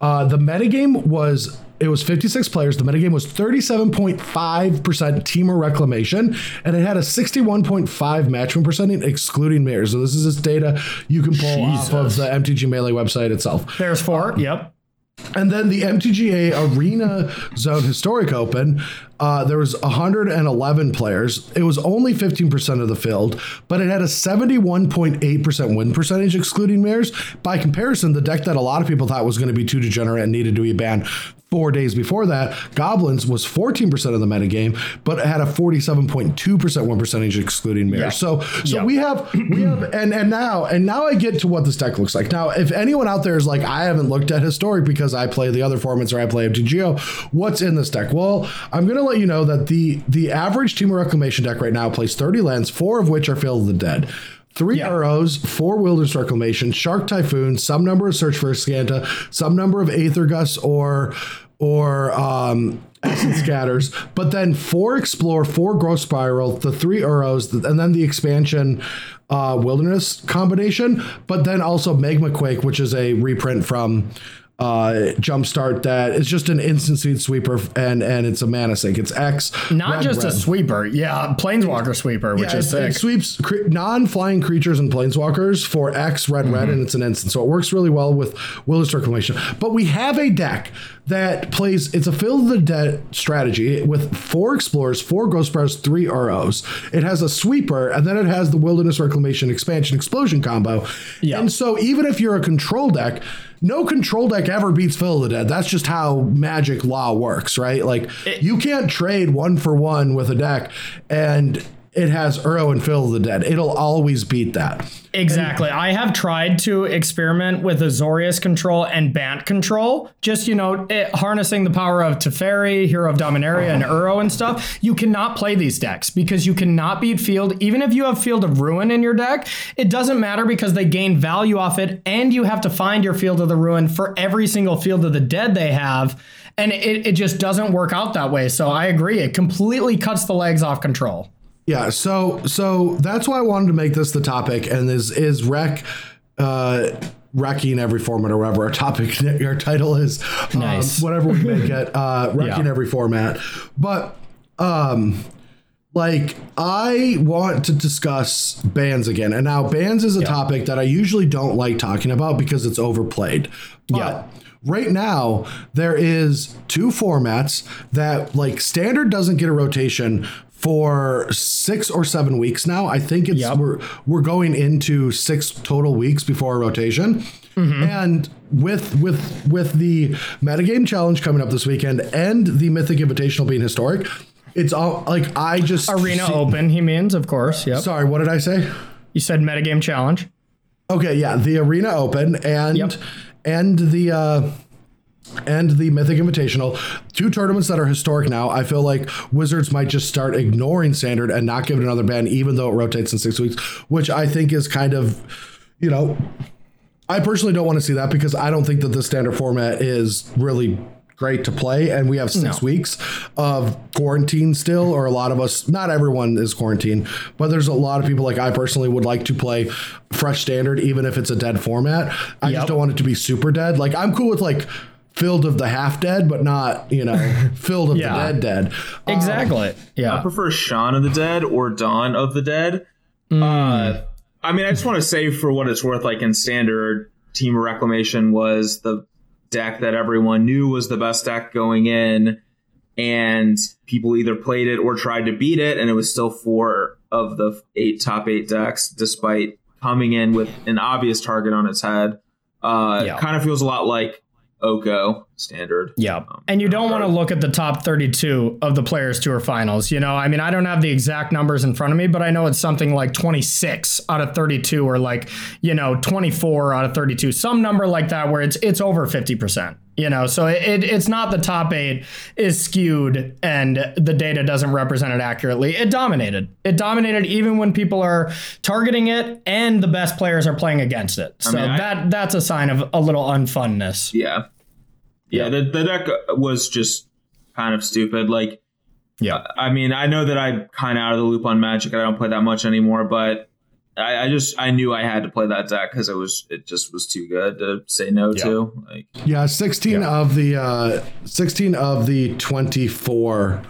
uh, the metagame was it was 56 players. The metagame was 37.5% Temur Reclamation, and it had a 61.5 match win percentage excluding mirrors. So this is this data you can pull off of the MTG Melee website itself. There's four. Yep. And then the MTGA Arena Zone Historic Open, uh, there was 111 players. It was only 15% of the field, but it had a 71.8% win percentage excluding mirrors. By comparison, the deck that a lot of people thought was going to be too degenerate and needed to be banned four days before that, Goblins was 14% of the metagame, but had a 47.2% win percentage excluding mirrors. Yeah. So so Yeah. we have we have and and now and now I get to what this deck looks like. Now, if anyone out there is like, I haven't looked at historic because I play the other formats or I play MTGO, what's in this deck? Well, I'm gonna let you know that the the average Temur Reclamation deck right now plays 30 lands, four of which are Field of the Dead. Three Yeah. Uros, four wilderness reclamation, shark typhoon, some number of search for Azcanta, some number of Aether Gust or or um essence scatters, but then four explore, four growth spiral, the three Uros, and then the expansion uh wilderness combination, but then also magma quake, which is a reprint from uh jumpstart that is just an instant seed sweeper and and it's a mana sink it's x Not red, just a sweeper. Yeah, planeswalker sweeper, which Yeah, is it, it sweeps cre- non-flying creatures and planeswalkers for X red Mm-hmm. red, and it's an instant, so it works really well with Wilderness Reclamation. But we have a deck that plays. It's a fill the dead strategy with four explorers, four Growth Spirals, three Uros. It has a sweeper, and then it has the Wilderness Reclamation expansion explosion combo. Yeah. And so even if you're a control deck. No control deck ever beats Fill the Dead. That's just how magic law works, right? Like you can't trade one for one with a deck and it has Uro and Field of the Dead. It'll always beat that. Exactly. I have tried to experiment with Azorius control and Bant control, just, you know, it, harnessing the power of Teferi, Hero of Dominaria, and Uro and stuff. You cannot play these decks because you cannot beat Field. Even if you have Field of Ruin in your deck, it doesn't matter because they gain value off it, and you have to find your Field of the Ruin for every single Field of the Dead they have. And it, it just doesn't work out that way. So I agree. It completely cuts the legs off control. Yeah, so so that's why I wanted to make this the topic, and is is rec, uh, wrecking every format or whatever our topic our title is, um, Nice. whatever we make it, uh, wrecking Yeah. every format. But um, like I want to discuss bands again, and now bands is a topic that I usually don't like talking about because it's overplayed. But Yeah. right now there is two formats that like standard doesn't get a rotation for six or seven weeks now. I think it's Yep. we're we're going into six total weeks before a rotation. And with with with the metagame challenge coming up this weekend and the Mythic Invitational being historic, it's all like I just Arena see- Open, he means, of course. Yep. Sorry, what did I say? You said metagame challenge. Okay, yeah, the Arena Open and Yep. and the uh and the Mythic Invitational, two tournaments that are historic now. I feel like Wizards might just start ignoring Standard and not give it another ban, even though it rotates in six weeks, which I think is kind of, you know, I personally don't want to see that because I don't think that the standard format is really great to play. And we have six No. weeks of quarantine still, or a lot of us, not everyone is quarantined, but there's a lot of people like I personally would like to play fresh standard, even if it's a dead format. I just don't want it to be super dead. Like I'm cool with like filled of the half dead, but not, you know, filled of Yeah. the dead dead. Exactly. I yeah. I prefer Shaun of the Dead or Dawn of the Dead. Uh, I mean, I just want to say for what it's worth, like in standard, Temur Reclamation was the deck that everyone knew was the best deck going in, and people either played it or tried to beat it, and it was still four of the eight top eight decks, despite coming in with an obvious target on its head. Uh, Yeah. Kind of feels a lot like Oko standard. Yeah. Um, and you don't want to look at the top 32 of the Players Tour finals. You know, I mean, I don't have the exact numbers in front of me, but I know it's something like 26 out of 32 or like, you know, 24 out of 32, some number like that where it's it's over 50%. You know, so it, it, it's not the top eight is skewed and the data doesn't represent it accurately. It dominated. It dominated even when people are targeting it and the best players are playing against it. So mean, I- that that's a sign of a little unfunness. Yeah. Yeah, the, the deck was just kind of stupid. Like, Yeah. I mean, I know that I'm kind of out of the loop on Magic. I don't play that much anymore, but I, I just I knew I had to play that deck because it was it just was too good to say no to. Like, Yeah, 16 of the uh 16 of the 24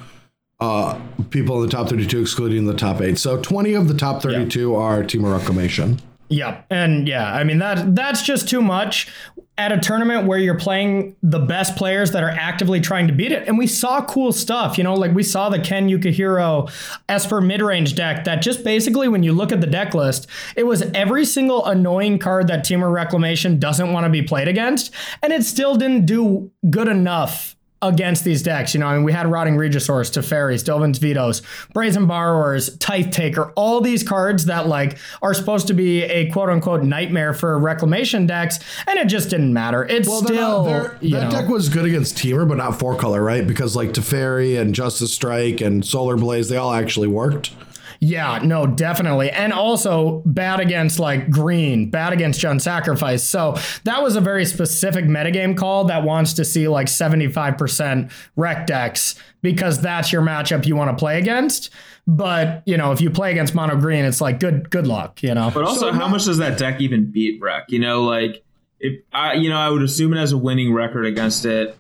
uh people in the top 32 excluding the top 8. So 20 of the top 32 are Temur Reclamation. Yeah, and yeah, I mean that that's just too much at a tournament where you're playing the best players that are actively trying to beat it. And we saw cool stuff, you know, like we saw the Ken Yukuhiro Esper mid-range deck that just basically when you look at the deck list, it was every single annoying card that Temur Reclamation doesn't want to be played against, and it still didn't do good enough against these decks. You know, I mean, we had Rotting Regisaurs, Teferi, Stilvin's Vetoes, Brazen Borrowers, Tithe Taker, all these cards that like are supposed to be a quote unquote nightmare for reclamation decks, and it just didn't matter. It's Well, still not- that know, deck was good against Temur, but not four color, right? Because like Teferi and Justice Strike and Solar Blaze, they all actually worked. Yeah, no, definitely. And also bad against like green, bad against Jund Sacrifice. So that was a very specific metagame call that wants to see like 75% rec decks because that's your matchup you want to play against. But, you know, if you play against mono green, it's like good good luck, you know. but also, how much does that deck even beat Rec? You know, like if I, you know, I would assume it has a winning record against it,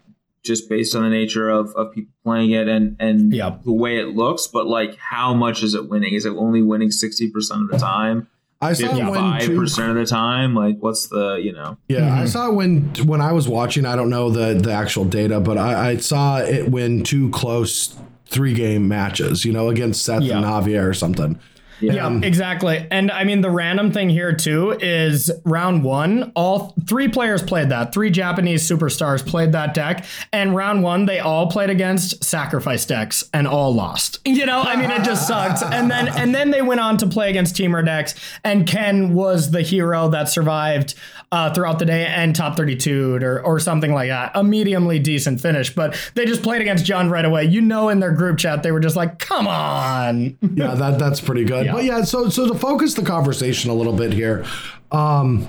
just based on the nature of, of people playing it and and Yep. the way it looks. But like, how much is it winning? Is it only winning sixty percent of the time? I saw it win five percent of the time? Like, what's the you know? Yeah, I mm-hmm. saw when when I was watching. I don't know the the actual data, but I, I saw it win two close three game matches. You know, against Seth Yeah. and Navia or something. Yeah, exactly. And I mean, the random thing here too is round one, all three players played that. Three Japanese superstars played that deck. And round one, they all played against sacrifice decks and all lost. You know, I mean, it just sucks. And then and then they went on to play against Temur decks. And Ken was the hero that survived uh, throughout the day and top 32 or, or something like that. A mediumly decent finish. But they just played against Jund right away. You know, in their group chat, they were just like, come on. yeah, that that's pretty good. Yeah. But yeah, so so to focus the conversation a little bit here, um,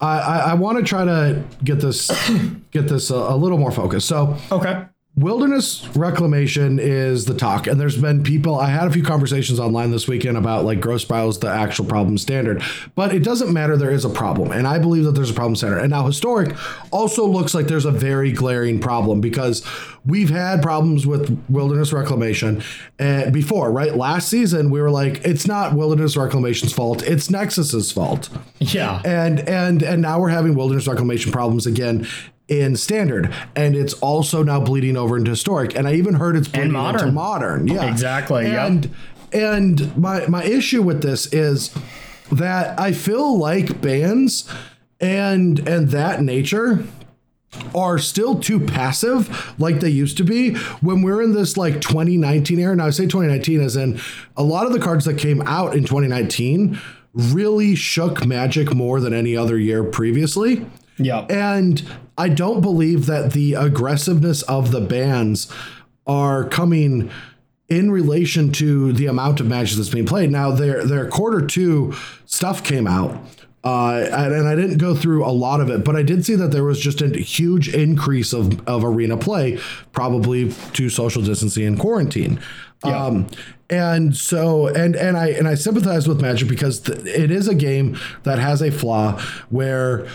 I I, I want to try to get this get this a, a little more focused. So Okay. Wilderness reclamation is the talk and there's been people i had a few conversations online this weekend about like gross is the actual problem standard but it doesn't matter there is a problem and i believe that there's a problem standard. And now historic also looks like there's a very glaring problem because we've had problems with wilderness reclamation uh, before right? Last season we were like it's not wilderness reclamation's fault it's nexus's fault. Yeah. and and and now we're having wilderness reclamation problems again in standard and it's also now bleeding over into historic and i even heard it's bleeding modern. into modern yeah Exactly, yep. and and my my issue with this is that i feel like bans and and that nature are still too passive like they used to be when we're in this like 2019 era. Now I say 2019 as in a lot of the cards that came out in 2019 really shook magic more than any other year previously. Yeah. And I don't believe that the aggressiveness of the bans are coming in relation to the amount of matches that's being played. Now their their quarter two stuff came out. Uh, and, and I didn't go through a lot of it, but I did see that there was just a huge increase of, of arena play, probably to social distancing and quarantine. Um, and so, and and I and I sympathize with Magic because th- it is a game that has a flaw where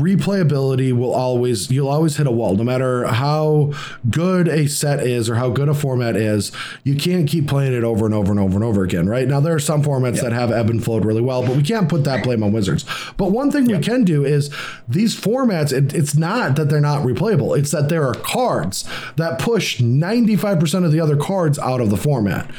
replayability will always you'll always hit a wall. No matter how good a set is or how good a format is you can't keep playing it over and over and over and over again right? Now there are some formats that have ebb and flowed really well but we can't put that blame on wizards. But one thing we can do is these formats it, it's not that they're not replayable. It's that there are cards that push 95% of the other cards out of the format.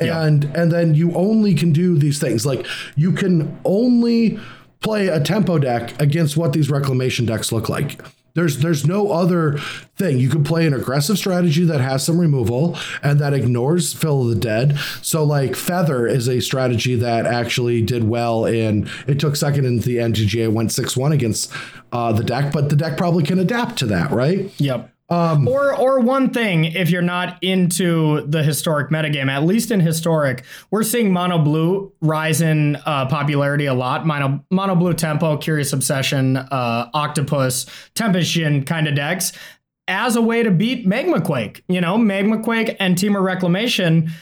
And and then you only can do these things. Like you can only play a tempo deck against what these reclamation decks look like. There's there's no other thing. You could play an aggressive strategy that has some removal and that ignores fill of the dead. So like feather is a strategy that actually did well in it took second in the mtga went 6-1 against uh, the deck but the deck probably can adapt to that right? Yep. Um, or or one thing, if you're not into the historic metagame, at least in historic, we're seeing mono blue rise in uh, popularity a lot. Mono mono blue tempo, curious obsession, uh, octopus, Tempest Djinn kind of decks as a way to beat Magma Quake. You know, Magma Quake and Temur Reclamation.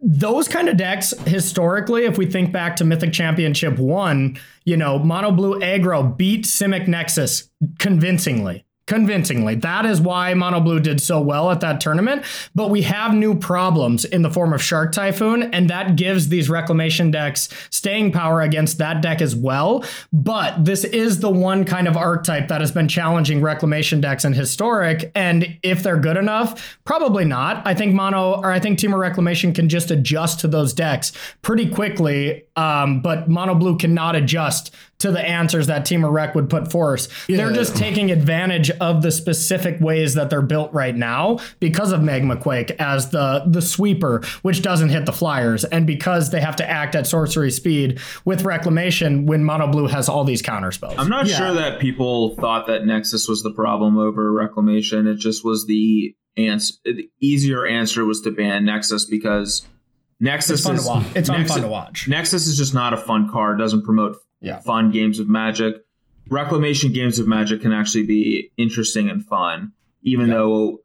Those kind of decks, historically, if we think back to Mythic Championship 1, you know, Mono Blue Aggro beat Simic Nexus convincingly. Convincingly. That is why Mono Blue did so well at that tournament. But we have new problems in the form of Shark Typhoon, and that gives these reclamation decks staying power against that deck as well. But this is the one kind of archetype that has been challenging reclamation decks in historic. And if they're good enough, probably not. I think Mono or I think Temur Reclamation can just adjust to those decks pretty quickly. Um, but Mono Blue cannot adjust to the answers that Temur Rec would put forth. They're just taking advantage of the specific ways that they're built right now because of Magma Quake as the the sweeper, which doesn't hit the flyers, and because they have to act at sorcery speed with Reclamation when Mono Blue has all these counter spells. I'm not Yeah. sure that people thought that Nexus was the problem over Reclamation. It just was the answer. The easier answer was to ban Nexus because Nexus It's fun to is watch. It's Nexus, fun to watch. Nexus is just not a fun card. Doesn't promote Yeah. fun games of Magic. Reclamation games of Magic can actually be interesting and fun, even though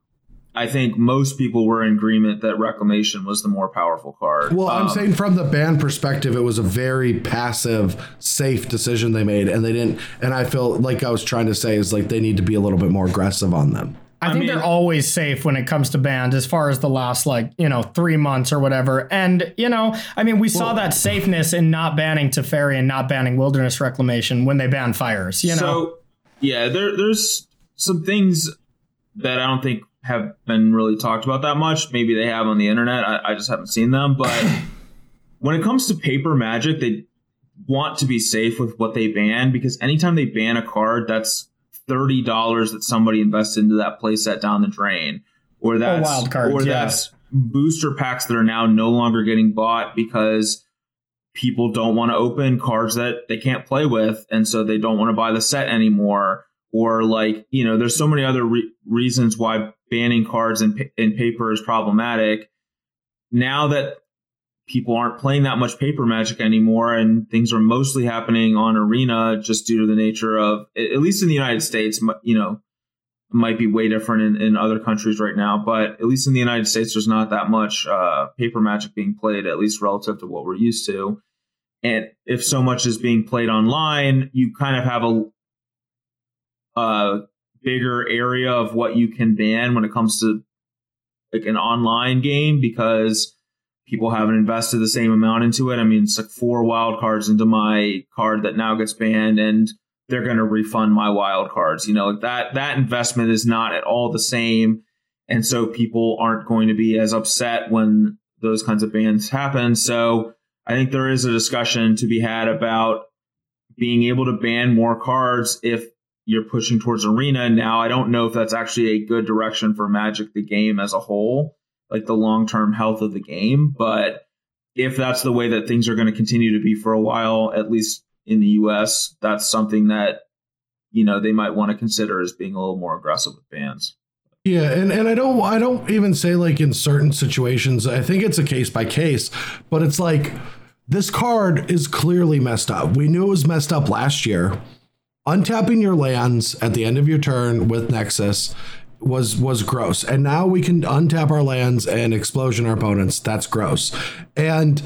I think most people were in agreement that Reclamation was the more powerful card. Well, I'm Um, saying from the band perspective, it was a very passive, safe decision they made, and they didn't. And I feel like I was trying to say is like they need to be a little bit more aggressive on them. I think mean- they're always safe when it comes to bans as far as the last like, you know, three months or whatever. And, you know, I mean, we saw that safeness in not banning Teferi and not banning Wilderness Reclamation when they banned fires, you know? So yeah, there there's some things that I don't think have been really talked about that much. Maybe they have on the internet. I, I just haven't seen them. But when it comes to paper magic, they want to be safe with what they ban because anytime they ban a card, that's thirty dollars that somebody invested into that playset down the drain, or oh, that's wild cards, or yeah. that's booster packs that are now no longer getting bought because people don't want to open cards that they can't play with, and so they don't want to buy the set anymore. Or like you know, there's so many other re- reasons why banning cards in, in paper is problematic. Now that people aren't playing that much paper magic anymore and things are mostly happening on arena just due to the nature of at least in the united states you know might be way different in, in other countries right now but at least in the united states there's not that much uh, paper magic being played at least relative to what we're used to. And if so much is being played online you kind of have a, a bigger area of what you can ban when it comes to like an online game because people haven't invested the same amount into it. I mean, it's like four wild cards into my card that now gets banned, and they're going to refund my wild cards. You know, like that that investment is not at all the same, and so people aren't going to be as upset when those kinds of bans happen. So I think there is a discussion to be had about being able to ban more cards if you're pushing towards arena. Now, I don't know if that's actually a good direction for Magic the game as a whole like the long term health of the game. But if that's the way that things are going to continue to be for a while, at least in the US, that's something that, you know, they might want to consider as being a little more aggressive with bans. Yeah, and, and I don't I don't even say like in certain situations. I think it's a case by case, but it's like this card is clearly messed up. We knew it was messed up last year. Untapping your lands at the end of your turn with Nexus was was gross. And now we can untap our lands and explosion our opponents. That's gross. And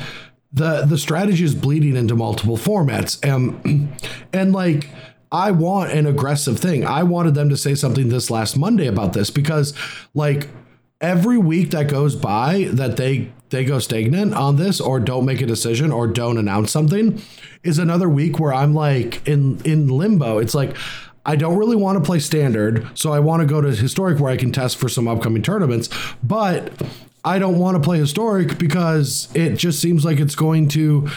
the the strategy is bleeding into multiple formats. Um, and and like I want an aggressive thing. I wanted them to say something this last Monday about this because like every week that goes by that they they go stagnant on this or don't make a decision or don't announce something is another week where I'm like in in limbo. It's like I don't really want to play standard, so I want to go to historic where I can test for some upcoming tournaments, but I don't want to play historic because it just seems like it's going to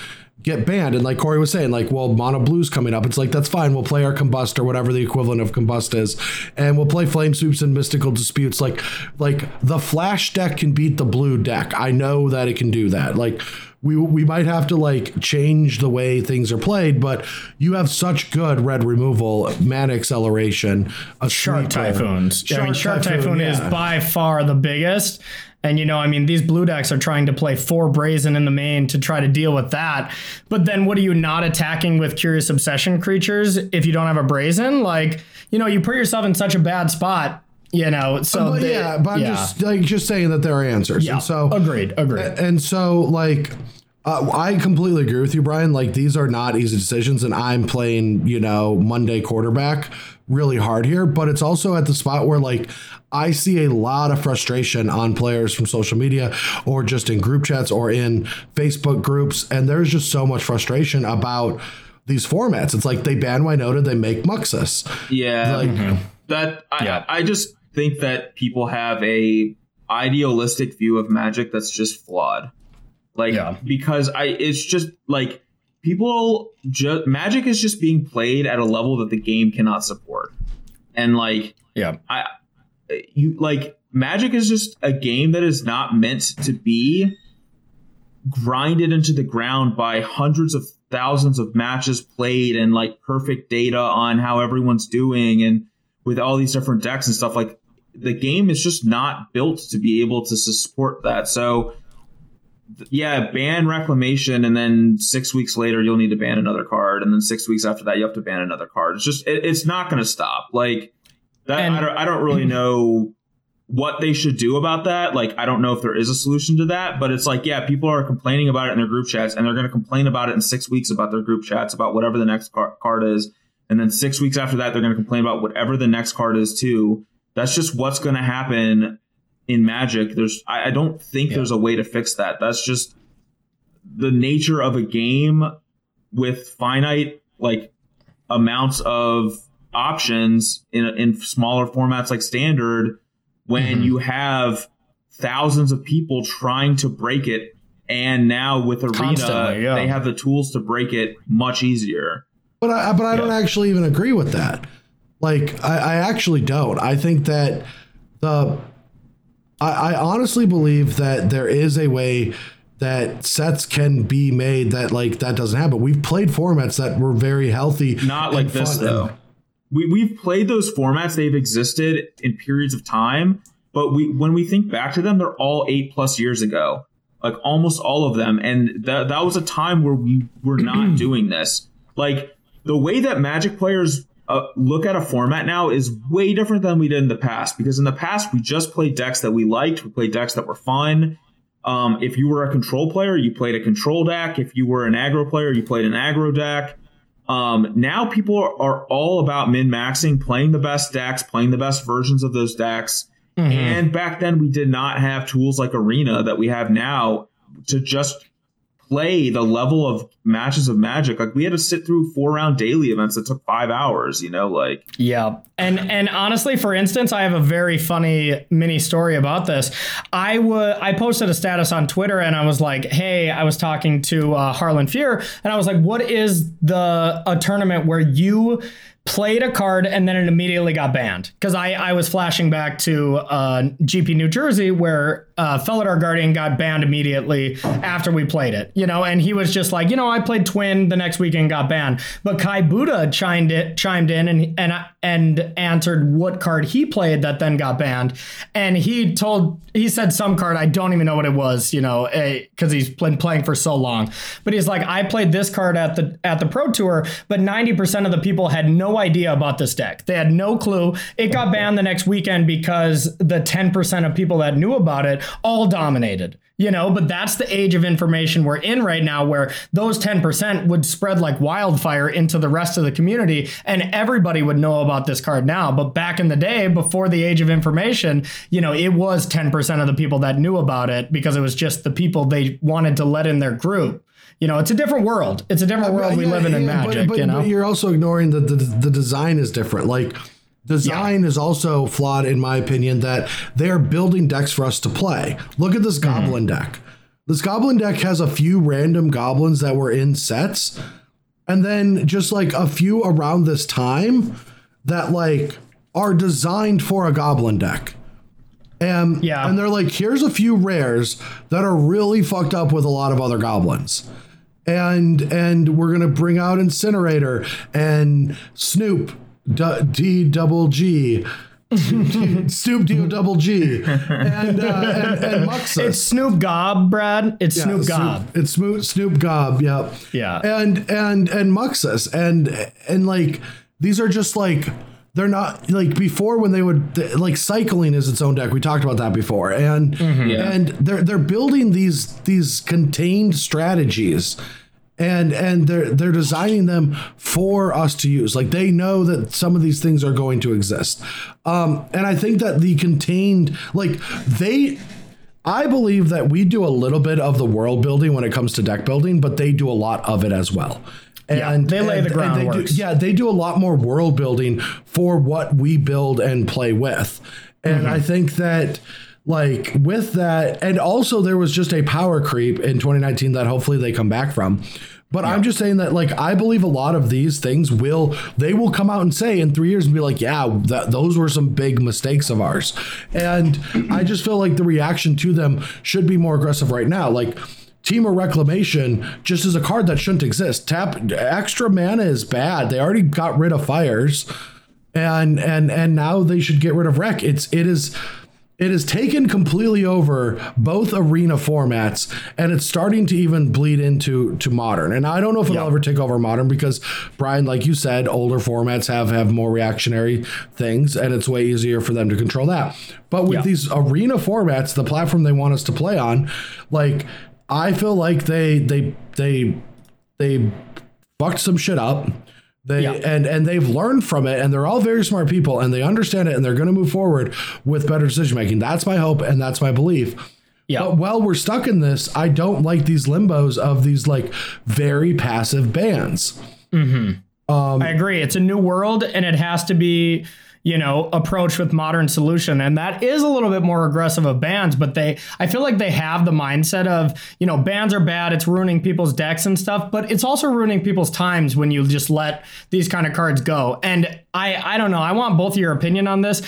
get banned. And like Corey was saying, like, well, mono blue's coming up. It's like that's fine. We'll play our combust or whatever the equivalent of combust is, and we'll play flame sweeps and mystical disputes. Like, like the flash deck can beat the blue deck. I know that it can do that. Like we we might have to like change the way things are played, but you have such good red removal, mana acceleration, a Shark sweeper. Typhoons. I mean, Shark Typhoon is yeah. by far the biggest. And you know, I mean, these blue decks are trying to play four brazen in the main to try to deal with that. But then, what are you not attacking with Curious Obsession creatures if you don't have a brazen? Like, you know, you put yourself in such a bad spot. You know, so But they- yeah, but I'm yeah. just like just saying that there are answers. yeah. And so agreed, agreed. and so like uh, I completely agree with you, Brian. Like these are not easy decisions, and I'm playing, you know, Monday quarterback really hard here. But it's also at the spot where like I see a lot of frustration on players from social media, or just in group chats, or in Facebook groups, and there's just so much frustration about these formats. It's like they ban Winota, they make Muxus. Yeah, Like that I, Yeah. I just think that people have a idealistic view of magic that's just flawed. Like Yeah. because I it's just like people just magic is just being played at a level that the game cannot support. And like yeah. I you like magic is just a game that is not meant to be grinded into the ground by hundreds of thousands of matches played and like perfect data on how everyone's doing and with all these different decks and stuff like the game is just not built to be able to support that so yeah ban reclamation and then six weeks later you'll need to ban another card and then six weeks after that you have to ban another card it's just it, it's not going to stop like that And- I, don't, I don't really know what they should do about that. Like, I don't know if there is a solution to that, but it's like, yeah, people are complaining about it in their group chats, and they're going to complain about it in six weeks about their group chats about whatever the next car- card is, and then six weeks after that, they're going to complain about whatever the next card is too. That's just what's going to happen in Magic. There's, I, I don't think there's a way to fix that. That's just the nature of a game with finite like amounts of options in in smaller formats like standard when Mhm. you have thousands of people trying to break it and now with Arena, yeah. they have the tools to break it much easier. But I, but I don't actually even agree with that. Like I, I actually don't. I think that the I, I honestly believe that there is a way that sets can be made that like that doesn't happen. We've played formats that were very healthy. Not like this though. We we've played those formats. They've existed in periods of time, but we when we think back to them, they're all eight plus years ago. Like almost all of them, and that that was a time where we were not doing this. Like the way that Magic players uh, look at a format now is way different than we did in the past. Because in the past, we just played decks that we liked. We played decks that were fun. Um, if you were a control player, you played a control deck. If you were an aggro player, you played an aggro deck. Um, now people are, are all about min maxing, playing the best decks, playing the best versions of those decks. And back then, we did not have tools like Arena that we have now to just play the level of matches of Magic. Like we had to sit through four round daily events that took five hours. You know, like Yeah. And and honestly, for instance, I have a very funny mini story about this. I would I posted a status on Twitter and I was like, hey, I was talking to uh, Harlan Fear and I was like, what is the a tournament where you played a card and then it immediately got banned because I, I was flashing back to uh, GP New Jersey where uh, Felidar Guardian got banned immediately after we played it, you know, and he was just like, you know, I played Twin the next weekend got banned, but Kai Budde chimed it chimed in and and and answered what card he played that then got banned, and he told he said some card I don't even know what it was, you know, because he's been playing for so long, but he's like, I played this card at the at the Pro Tour, but ninety percent of the people had no idea about this deck. They had no clue. It got banned the next weekend because the 10% of people that knew about it all dominated. You know, but that's the age of information we're in right now where those 10% would spread like wildfire into the rest of the community and everybody would know about this card now. But back in the day, before the age of information, you know, it was 10% of the people that knew about it because it was just the people they wanted to let in their group. You know, it's a different world. It's a different world we Yeah, live in in yeah, but- magic, but, you know? but you're also ignoring that the, the design is different. Like design is also flawed in my opinion that they are building decks for us to play. Look at this Mm-hmm. goblin deck. This goblin deck has a few random goblins that were in sets and then just like a few around this time that like are designed for a goblin deck. And, Yeah. and they're like, here's a few rares that are really fucked up with a lot of other goblins and and we're gonna bring out Incinerator and Snoop D, D double G. Snoop D double G and uh, and, and Muxus. It's Snoop Gob, Brad. It's Yeah, Snoop Gob. It's Snoop Snoop Gob. Yep. Yeah. And and and Muxus and and like these are just like they're not like before when they would like cycling is its own deck. We talked about that before, and Yeah. and they're they're building these these contained strategies. And and they're they're designing them for us to use. Like they know that some of these things are going to exist. Um, and I think that the contained like they I believe that we do a little bit of the world building when it comes to deck building, but they do a lot of it as well. Yeah, they lay the they do, yeah, they do a lot more world building for what we build and play with. And Mm-hmm. I think that like with that and also there was just a power creep in 2019 that hopefully they come back from. But I'm just saying that like I believe a lot of these things will they will come out and say in 3 years and be like, yeah, that those were some big mistakes of ours. And I just feel like the reaction to them should be more aggressive right now. Like Temur Reclamation just is a card that shouldn't exist. Tap extra mana is bad. They already got rid of fires, and and and now they should get rid of Rec. It's it is it has taken completely over both arena formats, and it's starting to even bleed into to modern. And I don't know if it'll Yeah. ever take over modern because Brian, like you said, older formats have have more reactionary things, and it's way easier for them to control that. But with Yeah. these arena formats, the platform they want us to play on, like I feel like they they they they fucked some shit up. They Yeah. and and they've learned from it, and they're all very smart people, and they understand it, and they're going to move forward with better decision making. That's my hope, and that's my belief. Yeah. But while we're stuck in this, I don't like these limbos of these like very passive bans. Mm-hmm. Um, I agree. It's a new world and it has to be you know, approach with modern solution. And that is a little bit more aggressive of bans, but they, I feel like they have the mindset of, you know, bans are bad. It's ruining people's decks and stuff, but it's also ruining people's times when you just let these kind of cards go. And I, I don't know. I want both of your opinion on this.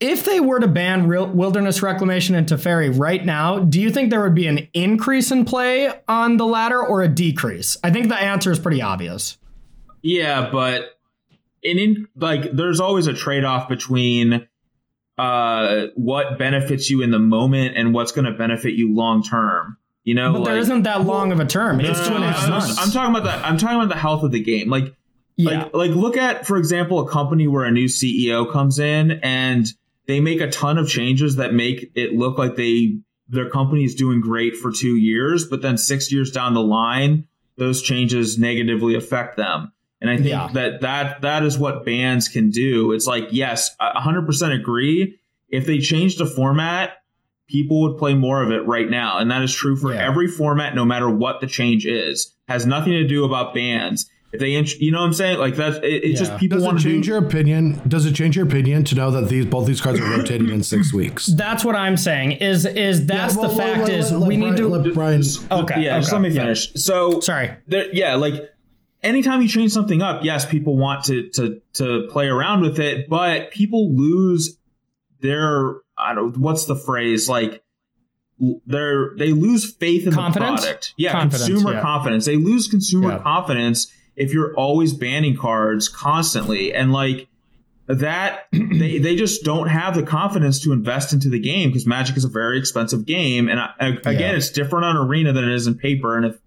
If they were to ban wilderness reclamation and Teferi right now, do you think there would be an increase in play on the ladder or a decrease? I think the answer is pretty obvious. Yeah, but in, in like there's always a trade-off between uh what benefits you in the moment and what's going to benefit you long term. You know, but like, there isn't that long of a term. It's No, two and a half I'm, months. I'm talking about that. I'm talking about the health of the game. Like, yeah. like, like, look at, for example, a company where a new CEO comes in and they make a ton of changes that make it look like they their company is doing great for two years, but then six years down the line, those changes negatively affect them. And I think Yeah. that that that is what bands can do. It's like, yes, 100% agree. If they changed the format, people would play more of it right now, and that is true for Yeah. every format, no matter what the change is. Has nothing to do about bands. If they, you know, what I'm saying, like that, it, it's Yeah. just people Does want it to change do. your opinion? Does it change your opinion to know that these both these cards are rotating in six weeks? That's what I'm saying. Is is that's Yeah, well, the let- fact let- is let- let we need Brian- to. let Brian. Okay, yeah, just let me yeah. finish. So, Sorry. there, yeah, like anytime you change something up, yes, people want to to to play around with it, but people lose their I don't what's the phrase like they're they lose faith in Confidence? the product. Yeah, Confidence, consumer yeah. confidence. They lose consumer Yeah. confidence if you're always banning cards constantly and like that they, they just don't have the confidence to invest into the game because magic is a very expensive game and I, I- again Yeah. it's different on arena than it is in paper and if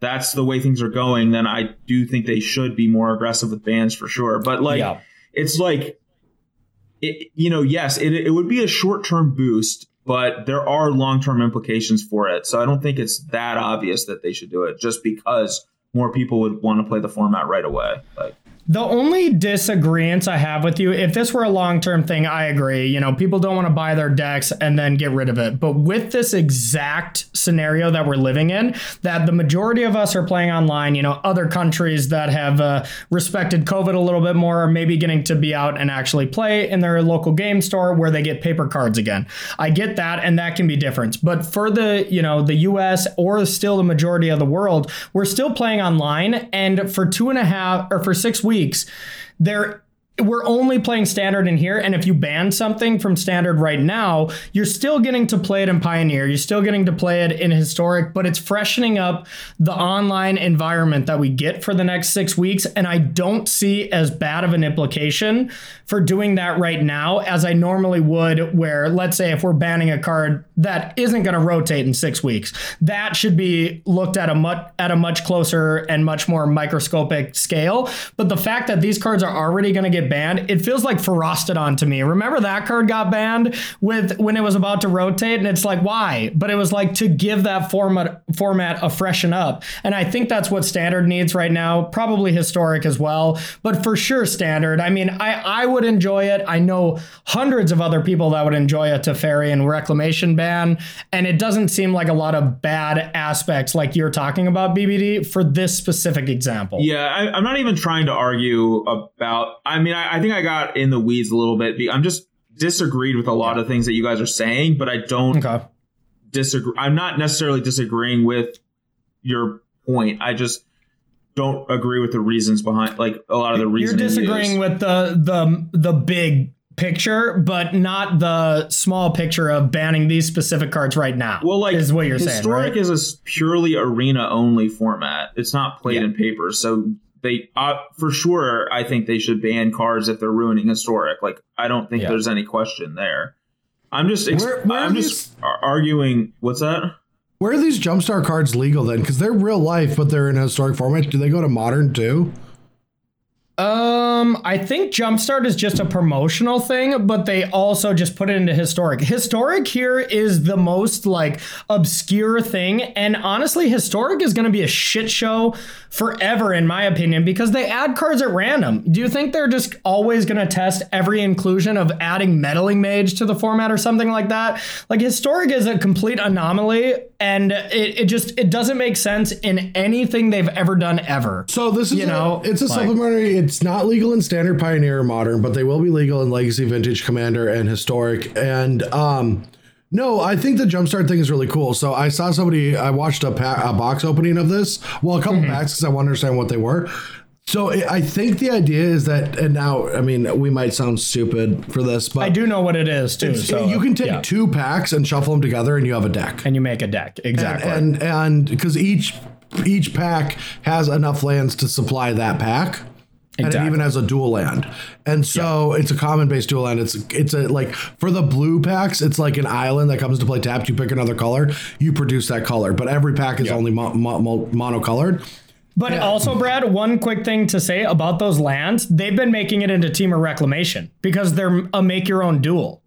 that's the way things are going then i do think they should be more aggressive with bans for sure. But like Yeah. it's like it, you know yes it, it would be a short-term boost but there are long-term implications for it. So i don't think it's that obvious that they should do it just because more people would want to play the format right away. Like The only disagreement I have with you, if this were a long term thing, I agree. You know, people don't want to buy their decks and then get rid of it. But with this exact scenario that we're living in, that the majority of us are playing online, you know, other countries that have uh, respected COVID a little bit more are maybe getting to be out and actually play in their local game store where they get paper cards again. I get that, and that can be different. But for the, you know, the US or still the majority of the world, we're still playing online. And for two and a half or for six weeks, there we're only playing standard in here and if you ban something from standard right now you're still getting to play it in pioneer you're still getting to play it in historic but it's freshening up the online environment that we get for the next six weeks and i don't see as bad of an implication for doing that right now as i normally would where let's say if we're banning a card that isn't going to rotate in six weeks that should be looked at a much at a much closer and much more microscopic scale. But the fact that these cards are already going to get banned. It feels like Ferocidon to me. Remember that card got banned with when it was about to rotate? And it's like why? But it was like to give that format format a freshen up. And i think that's what standard needs right now probably historic as well but for sure standard. I mean i i would enjoy it. I know hundreds of other people that would enjoy a Teferi and reclamation ban and it doesn't seem like a lot of bad aspects like you're talking about bbd for this specific example. Yeah, I, I'm not even trying to argue about. I mean, I, I think I got in the weeds a little bit. I'm just disagreed with a lot of things that you guys are saying, but I don't okay disagree. I'm not necessarily disagreeing with your point. I just don't agree with the reasons behind, like a lot of the reasons. you're disagreeing with the the the big picture but not the small picture of banning these specific cards right now Well, like is what you're saying historic right? is a purely arena only format. It's not played Yeah. in paper, so they uh, for sure. I think they should ban cards if they're ruining historic. Like I don't think Yeah. there's any question there. I'm just ex- Where- where I'm are just ar- arguing. What's that? Where are these jumpstart cards legal then? Because they're real life, but they're in a historic format. Do they go to modern too? Um, I think Jumpstart is just a promotional thing, but they also just put it into historic. Historic here is the most like obscure thing, and honestly, historic is going to be a shit show forever, in my opinion, because they add cards at random. Do you think they're just always going to test every inclusion of adding meddling mage to the format or something like that? Like historic is a complete anomaly and it, it just it doesn't make sense in anything they've ever done ever. So this is You a- know, it's a like- supplementary. It's not legal in standard pioneer or modern, but they will be legal in legacy, vintage, commander, and historic. And um, no, I think the jumpstart thing is really cool. So I saw somebody. I watched a, a box opening of this. Well, a couple Mm-hmm. packs because I want to understand what they were. So I I think the idea is that, and now I mean we might sound stupid for this, but I do know what it is too. So you can take yeah. two packs and shuffle them together, and you have a deck and you make a deck exactly. and and because each each pack has enough lands to supply that pack and it even has a dual land. And so it's a common base dual land. It's it's a like for the blue packs it's like an island that comes to play tapped. You pick another color you produce that color. But every pack is only mo- mo- mo- monocolored. But also, Brad, one quick thing to say about those lands, they've been making it into Team Temur Reclamation because they're a make your own duel,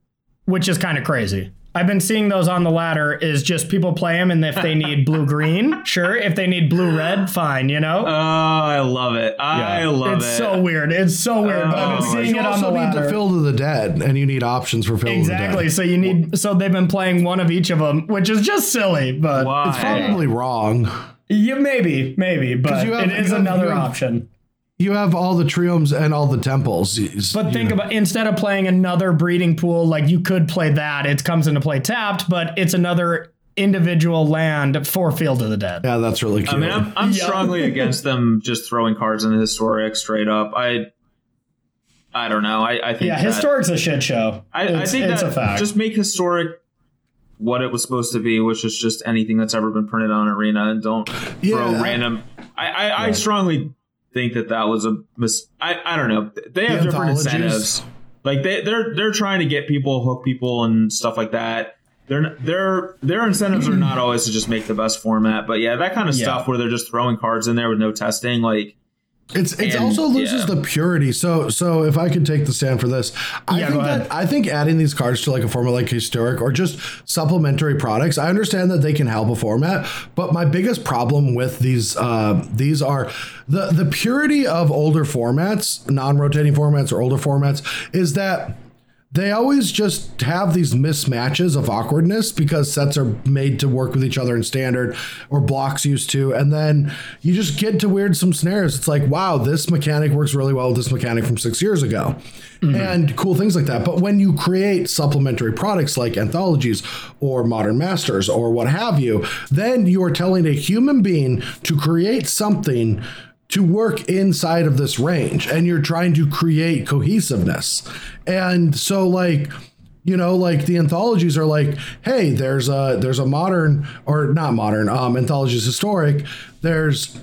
which is kind of crazy. I've been seeing those on the ladder is just people play them and if they need blue green, sure. If they need blue red, fine, you know? Oh, I love it. I love it's it. It's so weird. It's so weird, but I've been Oh, seeing it on the also need to ladder. fill to the dead and you need options for fill Exactly. to the So you need so they've been playing one of each of them, which is just silly, but Why? dead probably wrong yeah, maybe, maybe, but have- it is another have- option. You have all the triomes and all the temples But think about instead of playing another breeding pool, like you could play that. It comes into play tapped, but it's another individual land for Field of the Dead. yeah that's really cute I mean, I'm, I'm Yeah. strongly against them just throwing cards into historic straight up. I, I don't know. I, I think Yeah, that, historic's a shit show. I, I think it's that a fact. just make historic what it was supposed to be, which is just anything that's ever been printed on Arena, and don't Yeah, throw I- random. I, I, I strongly think that that was a mis. I, I don't know. They have The different incentives. Like they, they're they're trying to get people, hook people, and stuff like that. Their their their incentives are not always to just make the best format, but yeah, that kind of Yeah. stuff where they're just throwing cards in there with no testing, like It's it's And- also loses yeah. the purity. So so if I could take the stand for this, I Yeah, think that I think adding these cards to like a format like historic or just supplementary products, I understand that they can help a format, but my biggest problem with these uh, these are the the purity of older formats, non-rotating formats or older formats, is that they always just have these mismatches of awkwardness because sets are made to work with each other in standard or blocks used to. And then you just get to weird some snares. It's like wow this mechanic works really well with this mechanic from six years ago. Mm-hmm. And cool things like that. But when you create supplementary products like anthologies or modern masters or what have you then you are telling a human being to create something to work inside of this range and you're trying to create cohesiveness. And so like you know like the anthologies are like hey there's a there's a modern or not modern um anthologies historic. There's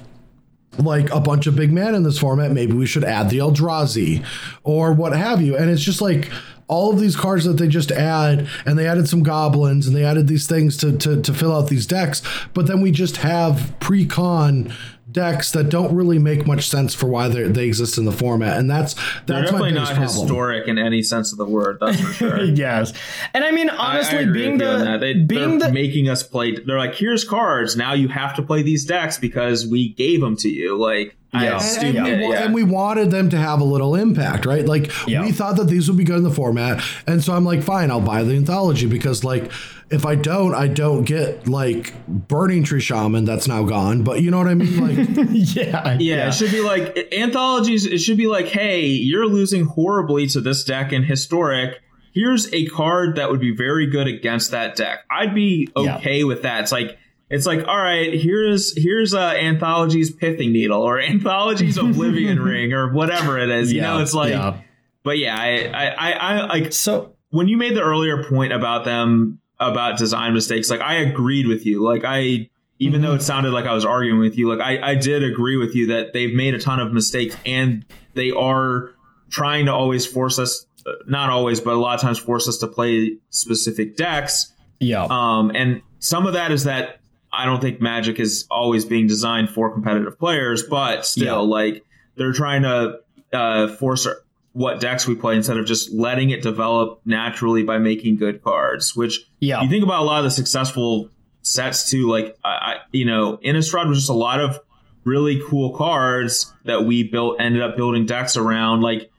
like a bunch of big men in this format. Maybe we should add the eldrazi or what have you. And it's just like all of these cards that they just add and they added some goblins and they added these things to to, to fill out these decks. But then we just have pre-con decks that don't really make much sense for why they they exist in the format and that's they're that's my definitely not problem historic in any sense of the word. That's for sure. yes. And I mean, I- I honestly, being the. They, being they're the making us play. They're like, here's cards. Now you have to play these decks because we gave them to you. Like, Yeah. I, and, stupid. and we, yeah. and we wanted them to have a little impact, right? Like Yeah. we thought that these would be good in the format, and so I'm like, fine, I'll buy the anthology because like if I don't, I don't get like Burning Tree Shaman that's now gone. But you know what I mean? Like yeah, Yeah, it should be like anthologies. It should be like, hey, you're losing horribly to this deck in historic. Here's a card that would be very good against that deck. I'd be Yeah. okay with that. It's like it's like, all right, here's here's uh, anthologies pithing needle or anthology's oblivion ring or whatever it is. You know, it's like, yeah. but yeah, I I I, I like So when you made the earlier point about them about design mistakes, like I agreed with you. Like I, even though it sounded like I was arguing with you, like I, I did agree with you that they've made a ton of mistakes and they are trying to always force us, uh, not always, but a lot of times force us to play specific decks. yeah, Um, and some of that is that I don't think Magic is always being designed for competitive players, but still, Yeah. like they're trying to uh, force what decks we play instead of just letting it develop naturally by making good cards. Which yeah, you think about a lot of the successful sets too, like I, I you know, Innistrad was just a lot of really cool cards that we built, ended up building decks around, like.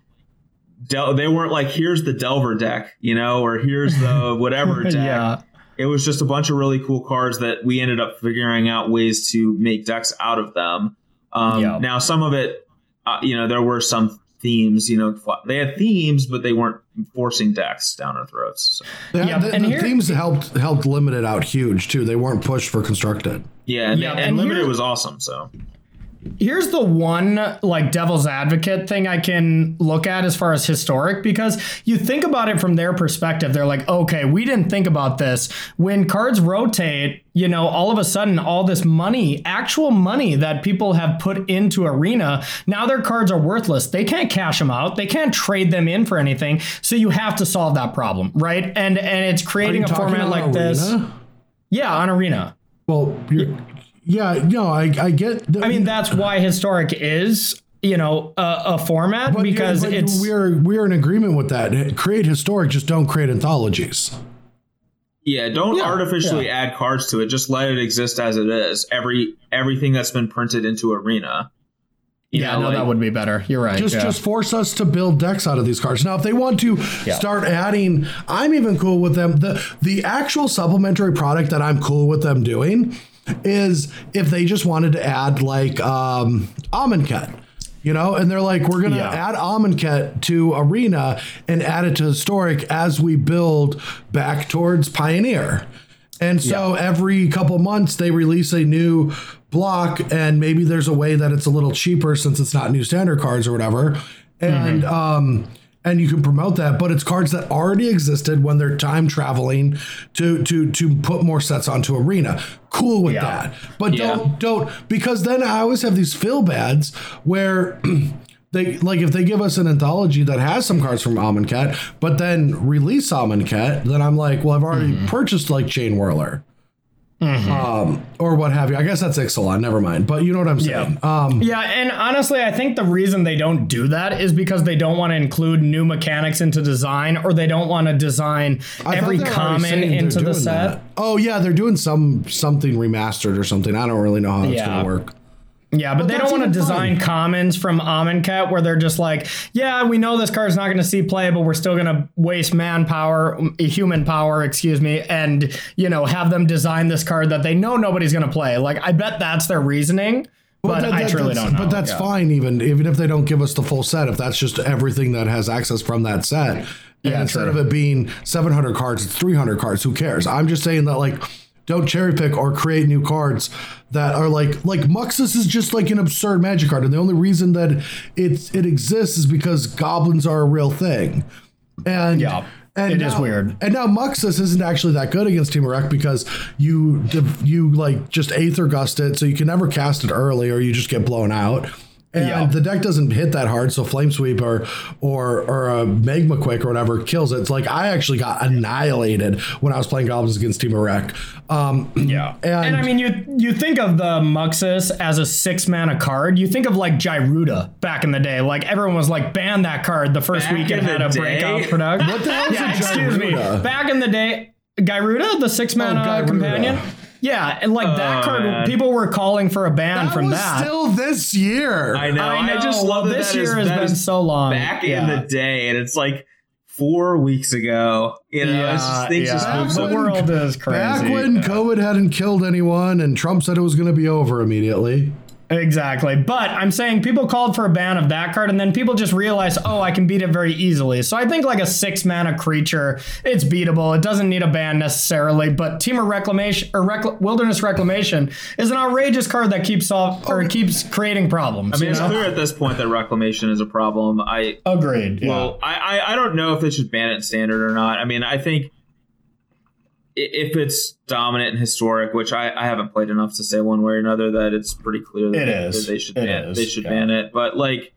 Del- they weren't like here's the Delver deck, you know, or here's the whatever deck yeah. It was just a bunch of really cool cards that we ended up figuring out ways to make decks out of them. Um, Yeah. Now, some of it, uh, you know, there were some themes. You know, they had themes, but they weren't forcing decks down our throats. So, Yeah, Yeah, the, and the here- themes helped helped limit it out huge too. They weren't pushed for constructed. yeah, and, Yeah, and, and limited here- was awesome. So Here's the one like devil's advocate thing I can look at as far as historic because you think about it from their perspective. They're like, okay, we didn't think about this. When cards rotate, you know, all of a sudden, all this money, actual money that people have put into Arena, now their cards are worthless. They can't cash them out. They can't trade them in for anything. So you have to solve that problem, right? And and it's creating a format like this. Yeah, on Arena. Well, you're, yeah, no, I I get. The, I mean, that's why historic is, you know, a, a format but- because but it's we're we're in agreement with that. Create historic, just don't create anthologies. yeah, don't Yeah, artificially add cards to it. Just let it exist as it is. Every everything that's been printed into Arena. You yeah, know, no, like- that would be better. You're right. Just yeah. just force us to build decks out of these cards. Now, if they want to Yeah. start adding, I'm even cool with them. The the actual supplementary product that I'm cool with them doing is if they just wanted to add like um Amonkhet You know, and they're like, we're gonna Yeah. add Amonkhet to Arena and add it to Historic as we build back towards Pioneer. And so every couple months they release a new block, and maybe there's a way that it's a little cheaper since it's not new standard cards or whatever. And um and you can promote that, but it's cards that already existed when they're time traveling to to to put more sets onto arena. Cool with Yeah. that. But Yeah. don't don't because then I always have these fill bads where they like if they give us an anthology that has some cards from Amonkhet, but then release Amonkhet, then I'm like, well, I've already mm-hmm. purchased like Chain Whirler. Um, or what have you. I guess that's Ixalan, never mind. But you know what I'm saying. Um yeah, and honestly, I think the reason they don't do that is because they don't want to include new mechanics into design, or they don't want to design I every thought they were common into the set. that. Oh yeah, they're doing some something remastered or something. I don't really know how it's Yeah. gonna work. Yeah, but, they don't want to design fine. commons from Amonkhet where they're just like, yeah, we know this card's not going to see play, but we're still going to waste manpower, human power, excuse me, and you know have them design this card that they know nobody's going to play. Like, I bet that's their reasoning, but that- I truly that's- don't know. But that's Yeah. fine, even even if they don't give us the full set. If that's just everything that has access from that set, and Yeah, instead true. of it being 700 cards, it's 300 cards. Who cares? I'm just saying that like. Don't cherry pick or create new cards that are like like Muxus is just like an absurd magic card, and the only reason that it it exists is because goblins are a real thing. And Yeah, and it is now- weird. And now Muxus isn't actually that good against Temur because you you like just Aether Gust it, so you can never cast it early, or you just get blown out. And Yeah. the deck doesn't hit that hard, so Flame Sweep or or or a Magmaquake or whatever kills it. It's like I actually got annihilated when I was playing Goblins against Temur Rec. Um, Yeah. And- And, I mean, you you think of the Muxus as a six mana card. You think of like Gyruda back in the day. Like everyone was like, ban that card the first Back week it had a day? breakout product. What the hell is yeah, a excuse me. Back in the day, Gyruda, the six mana Gyruda. companion. Yeah, and like that Oh, card, man. people were calling for a ban that from was that. still this year. I know. I I, just love that This that is- year has been so long. back Yeah. in the day, and it's like four weeks ago. You know, it's just, things just yeah. move the so when- world is crazy. Back when COVID hadn't killed anyone and Trump said it was going to be over immediately. Exactly. But I'm saying people called for a ban of that card, and then people just realized, oh, I can beat it very easily. So I think like a six mana creature, it's beatable. It doesn't need a ban necessarily. But Temur Reclamation or Recl- Wilderness Reclamation is an outrageous card that keeps solve or keeps creating problems. I mean, it's know? clear at this point that reclamation is a problem. I Agreed. Yeah. well, I, I I don't know if they should ban it in standard or not. I mean, I think if it's dominant and historic, which I, I haven't played enough to say one way or another that it's pretty clear that, It they, is. that they should It ban is, they should yeah. ban it. But like,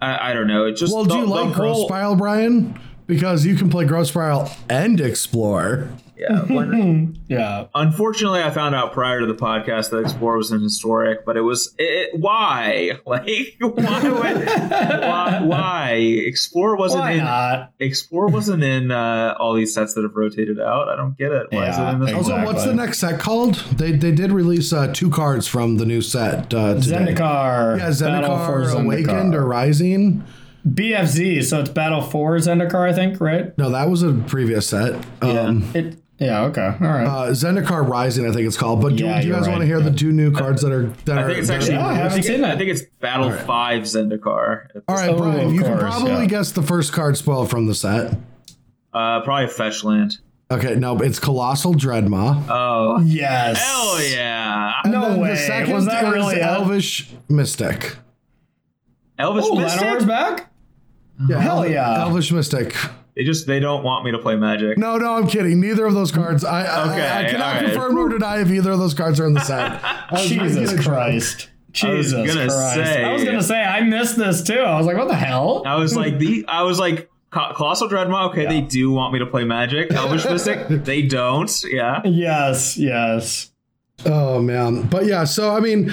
I, I don't know. It just Well, do the- you like Gross whole- Brian? Because you can play Growth Spiral and Explore. Yeah. when- yeah. Unfortunately, I found out prior to the podcast that Explore was in historic, but it was it, why? Like why? would- why? Why? Explorer wasn't Why in. not? Explorer wasn't in uh, all these sets that have rotated out. I don't get it. Why is it in this Also, what's the next set called? They they did release uh, two cards from the new set uh, today. Zendikar. Yeah, Battle for Zendikar Awakened Zendikar. or Rising. BFZ. So it's Battle for Zendikar, I think, right? No, that was a previous set. Um, It Yeah. Okay. All right. Uh, Zendikar Rising, I think it's called. But do, Yeah, do you guys right, want to hear the two new cards that are that I are? think it's actually. Yeah, I haven't think, seen that. I think it's Battle right. Five Zendikar. All right, Oh, Brian, of you can probably yeah. guess the first card spoiled from the set. Uh, probably fetch land. Okay, no, it's Colossal Dreadmaw. Oh, yes. hell yeah! And no then way. The second Was that really it? Elvish Mystic. Elvis Oh, Mystic. Llanowar's back. Yeah, Hell yeah. Elvish Mystic. They just they don't want me to play Magic. No, no, I'm kidding. Neither of those cards. I, I- Okay, I, cannot all right. confirm nor deny if either of those cards are in the set. I was Jesus making a joke. Christ. I was Jesus gonna Christ. say- I was gonna say I missed this too. I was like, what the hell? I was like the I was like Co- Colossal Dreadmaw. Okay, they do want me to play Magic. Elvish Mystic, they don't. Yeah. Yes. Yes. Oh man, but yeah. So I mean,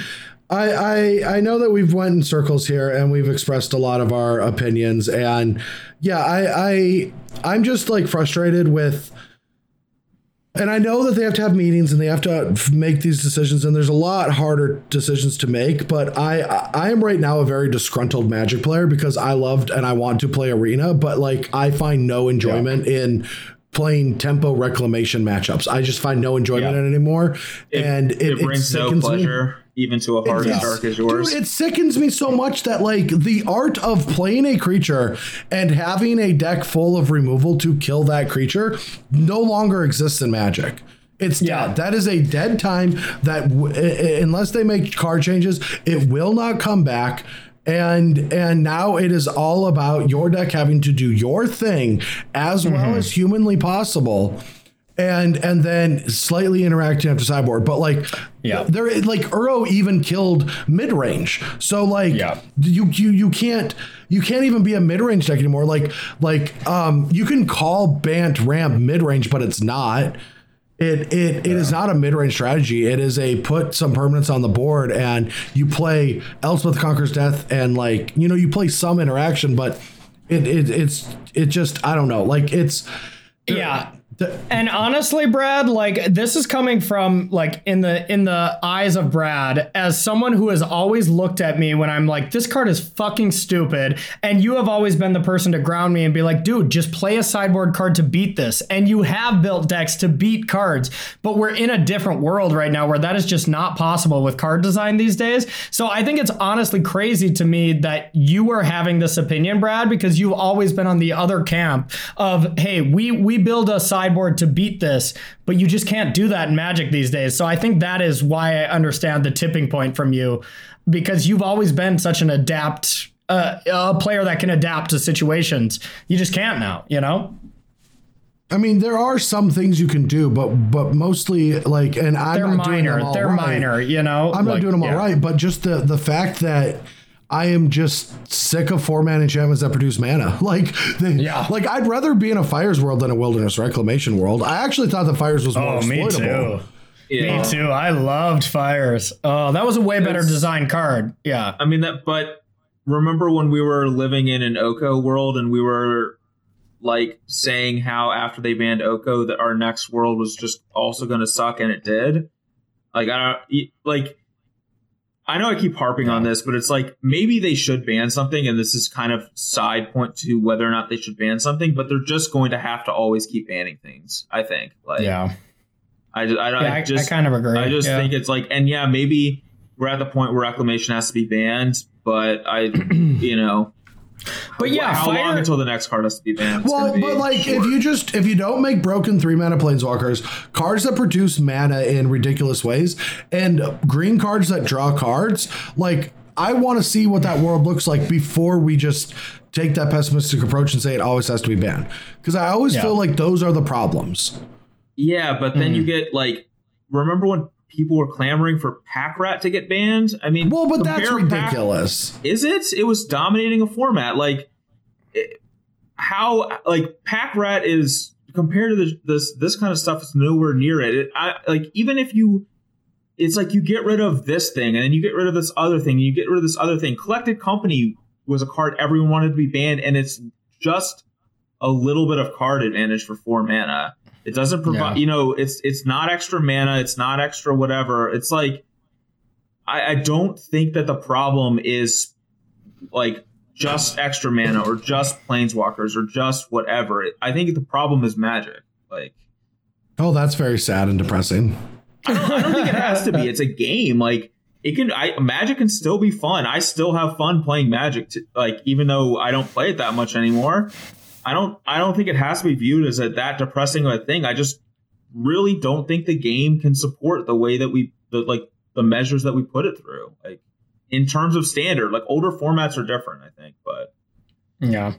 I I I know that we've went in circles here and we've expressed a lot of our opinions, and yeah, I I I'm just like frustrated with. And I know that they have to have meetings and they have to make these decisions, and there's a lot harder decisions to make. But I I am right now a very disgruntled Magic player because I loved and I want to play Arena, but like I find no enjoyment in playing tempo reclamation matchups. I just find no enjoyment Yeah. in it anymore, It, and it, it brings no pleasure. me. Pleasure even to a heart as dark as yours. Dude, it sickens me so much that like the art of playing a creature and having a deck full of removal to kill that creature no longer exists in Magic. It's Yeah. dead. That is a dead time that w- i- i- unless they make card changes, it will not come back. And and now it is all about your deck having to do your thing as Mm-hmm. well as humanly possible and and then slightly interacting after Cyborg. But like, Yeah. there like Uro even killed mid range. So like, Yeah. you you you can't you can't even be a mid range deck anymore. Like like um, you can call Bant ramp mid range, but it's not. It it, it is not a mid range strategy. It is a put some permanents on the board and you play Elspeth Conquers Death and like you know you play some interaction, but it, it it's it just I don't know like it's Yeah. And honestly, Brad, like this is coming from like in the in the eyes of Brad as someone who has always looked at me when I'm like, this card is fucking stupid. And you have always been the person to ground me and be like, dude, just play a sideboard card to beat this. And you have built decks to beat cards, but we're in a different world right now where that is just not possible with card design these days. So I think it's honestly crazy to me that you are having this opinion, Brad, because you've always been on the other camp of, hey, we we build a sideboard to beat this, but you just can't do that in Magic these days. So I think that is why I understand the tipping point from you, because you've always been such an adapt. Uh, a player that can adapt to situations. You just can't now, you know? I mean, there are some things you can do, but but mostly like, and I'm They're not doing them minor. all They're right. minor, you know? I'm not Like, doing them yeah. all right, but just the the fact that I am just sick of four man enchantments that produce mana. Like, they, Yeah. like I'd rather be in a fires world than a wilderness reclamation world. I actually thought the fires was more Oh, me too. Yeah. Me too. I loved fires. Oh, that was a way better It's- design card. Yeah. I mean that, but remember when we were living in an Oko world and we were like saying how after they banned Oko that our next world was just also going to suck, and it did. Like I don't like. I know I keep harping on this, but it's like maybe they should ban something, and this is kind of side point to whether or not they should ban something. But they're just going to have to always keep banning things. I think. Like, Yeah. I, just, I, Yeah, I I, just I kind of agree. I just yeah. think it's like, and yeah, maybe we're at the point where reclamation has to be banned, but I, you know, But yeah, how fire. long until the next card has to be banned? It's Well, be but like short. if you just if you don't make broken three mana planeswalkers, cards that produce mana in ridiculous ways, and green cards that draw cards, like I want to see what that world looks like before we just take that pessimistic approach and say it always has to be banned. Because I always Yeah. feel like those are the problems. yeah, but then Mm. you get like, remember when people were clamoring for Pack Rat to get banned? I mean, Well, but that's Pack- ridiculous. Is it? It was dominating a format. Like, it- how like Pack Rat is compared to this this this kind of stuff is nowhere near it. it I, like even if you, it's like you get rid of this thing and then you get rid of this other thing, and you get rid of this other thing. Collected Company was a card everyone wanted to be banned, and it's just a little bit of card advantage for four mana. It doesn't provide, Yeah. you know, it's it's not extra mana, it's not extra whatever. It's like I, I don't think that the problem is like just extra mana or just planeswalkers or just whatever. I think the problem is magic. Like Oh, that's very sad and depressing. I don't think it has to be. It's a game. Like it can. I Magic can still be fun. I still have fun playing Magic. To, like even though I don't play it that much anymore, I don't. I don't think it has to be viewed as a, that depressing of a thing. I just really don't think the game can support the way that we the like the measures that we put it through. Like in terms of standard, like older formats are different. I think, but yeah.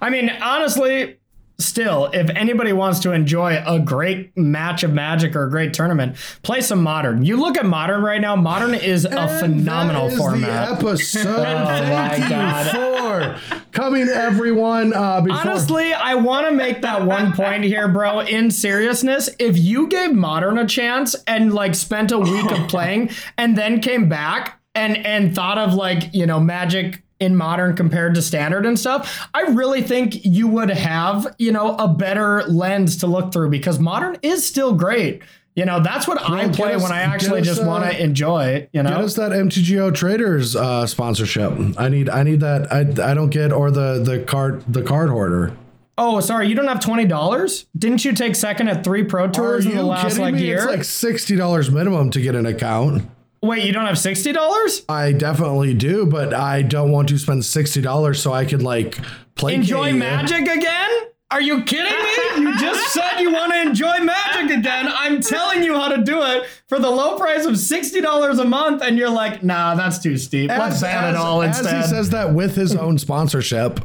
I mean, honestly, still, if anybody wants to enjoy a great match of Magic or a great tournament, play some Modern. You look at Modern right now. Modern is a And phenomenal that is format. The episode. my Thank God. you for coming, everyone. Uh, before, Honestly, I want to make that one point here, bro. In seriousness, if you gave Modern a chance and like spent a week of playing and then came back and and thought of like you know Magic in Modern compared to Standard and stuff, I really think you would have you know a better lens to look through because Modern is still great. You know, that's what I play us- when I actually us, just want uh, to enjoy. You know, Get us that MTGO Traders uh, sponsorship. I need. I need that. I, I don't get or the the card the card hoarder. Oh, sorry, you don't have twenty dollars? Didn't you take second at three pro Are tours in the last like me? year? It's like sixty dollars minimum to get an account. Wait, you don't have sixty dollars? I definitely do, but I don't want to spend sixty dollars so I could like play. Enjoy Magic again? Are you kidding me? You just said you want to enjoy Magic again. I'm telling you how to do it for the low price of sixty dollars a month, and you're like, nah, that's too steep. Let's ban it all as instead. he says that with his own sponsorship.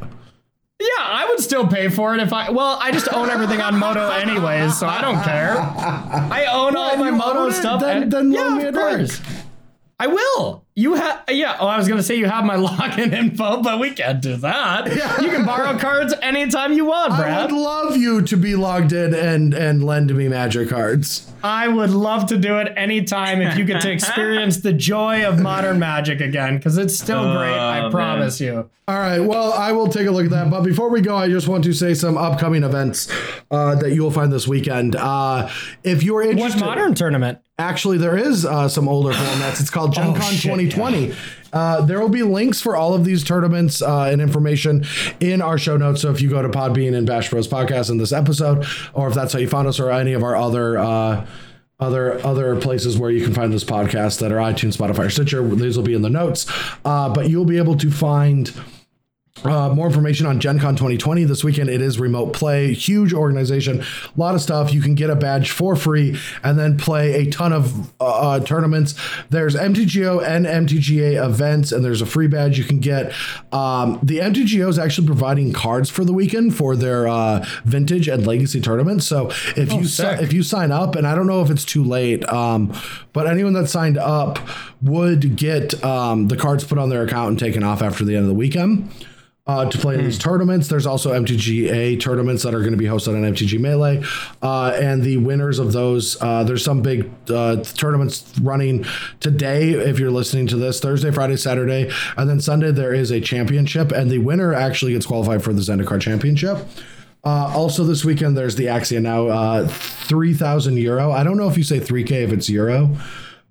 yeah, I would still pay for it if I. Well, I just own everything on Moto anyways, so I don't care. I own all my Moto stuff. Then- and- then yeah, of a drink. Course. I will. You have, yeah. Oh, I was gonna say you have my login info, but we can't do that. Yeah. You can borrow cards anytime you want, Brad. I would love you to be logged in and and lend me magic cards. I would love to do it anytime if you get to experience the joy of modern magic again, because it's still great. I man. promise you. All right. Well, I will take a look at that. But before we go, I just want to say some upcoming events uh, that you will find this weekend. Uh, if you are interested, What modern tournament? Actually, there is uh, some older formats. It's called Gen Con Oh, shit, 2020. Uh, there will be links for all of these tournaments uh, and information in our show notes. So if you go to Podbean and Bash Bros podcast in this episode, or if that's how you found us, or any of our other. Uh, other other places where you can find this podcast that are iTunes, Spotify, or Stitcher. These will be in the notes. Uh, but you'll be able to find uh, more information on Gen Con 2020 this weekend. It is remote play, huge organization, a lot of stuff. You can get a badge for free and then play a ton of uh, uh, tournaments. There's MTGO and MTGA events, and there's a free badge you can get. Um, the MTGO is actually providing cards for the weekend for their uh, vintage and legacy tournaments. So if you si- if you sign up, and I don't know if it's too late, um, but anyone that signed up would get um, the cards put on their account and taken off after the end of the weekend uh, to play in these tournaments. There's also MTGA tournaments that are going to be hosted on MTG Melee, uh, and the winners of those. Uh, there's some big uh, tournaments running today. If you're listening to this, Thursday, Friday, Saturday, and then Sunday there is a championship, and the winner actually gets qualified for the Zendikar Championship. Uh, also, this weekend there's the Axion Now, uh, three thousand euro. I don't know if you say three k if it's euro,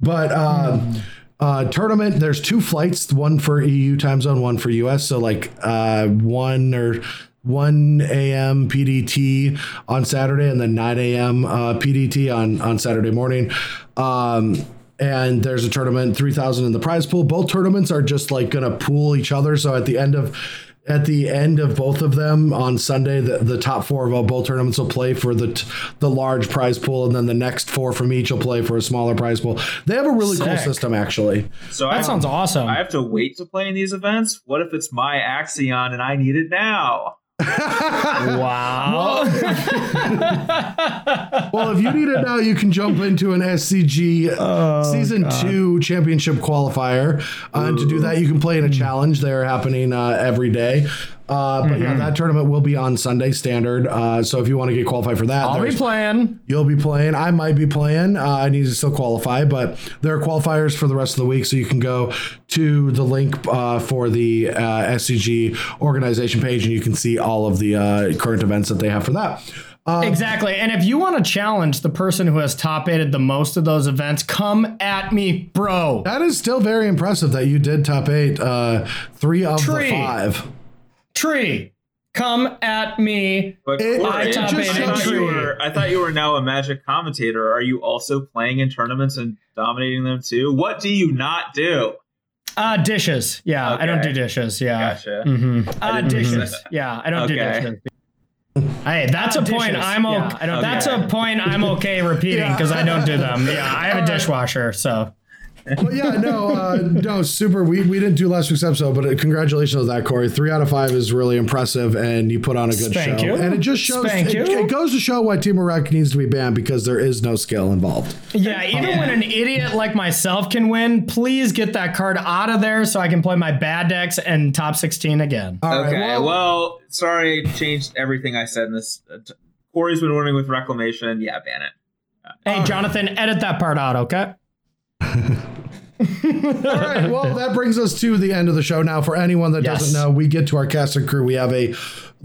but. Um, uh, tournament. There's two flights, one for EU time zone, one for US. So like uh, one or 1 a.m. PDT on Saturday, and then 9 a.m. Uh, PDT on on Saturday morning. Um, and there's a tournament, 3,000 in the prize pool. Both tournaments are just like gonna pool each other. So at the end of at the end of both of them on Sunday, the, the top four of both tournaments will play for the t- the large prize pool, and then the next four from each will play for a smaller prize pool. They have a really cool system, actually. So I That have- sounds awesome. I have to wait to play in these events. What if it's my Axion and I need it now? Wow. Well, if you need it now, you can jump into an SCG Oh, season two championship qualifier. Uh, and to do that, you can play in a challenge. They're happening uh, every day. Uh, but Mm-hmm. yeah, that tournament will be on Sunday standard. Uh, so if you want to get qualified for that, I'll be playing. You'll be playing. I might be playing. Uh, I need to still qualify, but there are qualifiers for the rest of the week. So you can go to the link uh, for the uh, SCG organization page and you can see all of the uh, current events that they have for that. Uh, Exactly. And if you want to challenge the person who has top aided the most of those events, come at me, bro. that is still very impressive that you did top eight, uh, three of Tree. the five. Tree. come at me. But It- Corey, it I, thought you you- were, I thought you were now a magic commentator. Are you also playing in tournaments and dominating them too? What do you not do? Uh, dishes. Yeah, I don't do dishes. Yeah. Gotcha. hmm Uh, dishes. Yeah, I don't do dishes. Hey, that's a point dishes. I'm okay. Yeah, I don't do that's a point I'm okay repeating because I don't do them. Yeah, I have a dishwasher, so But yeah, no, uh, no, super. We, we didn't do last week's episode, but uh, congratulations on that, Corey. Three out of five is really impressive, and you put on a good Spank show. you. And it just shows, Spank it, you. it goes to show why Temur Rec needs to be banned because there is no skill involved. yeah. Even when an idiot like myself can win, please get that card out of there so I can play my bad decks and top 16 again. All right, Okay, well, well, sorry, I changed everything I said in this. Uh, t- Corey's been winning with reclamation. Yeah, ban it. Hey, Jonathan, edit that part out, okay? all right. Well, that brings us to the end of the show. Now, for anyone that Yes. doesn't know, we get to our cast and crew. We have a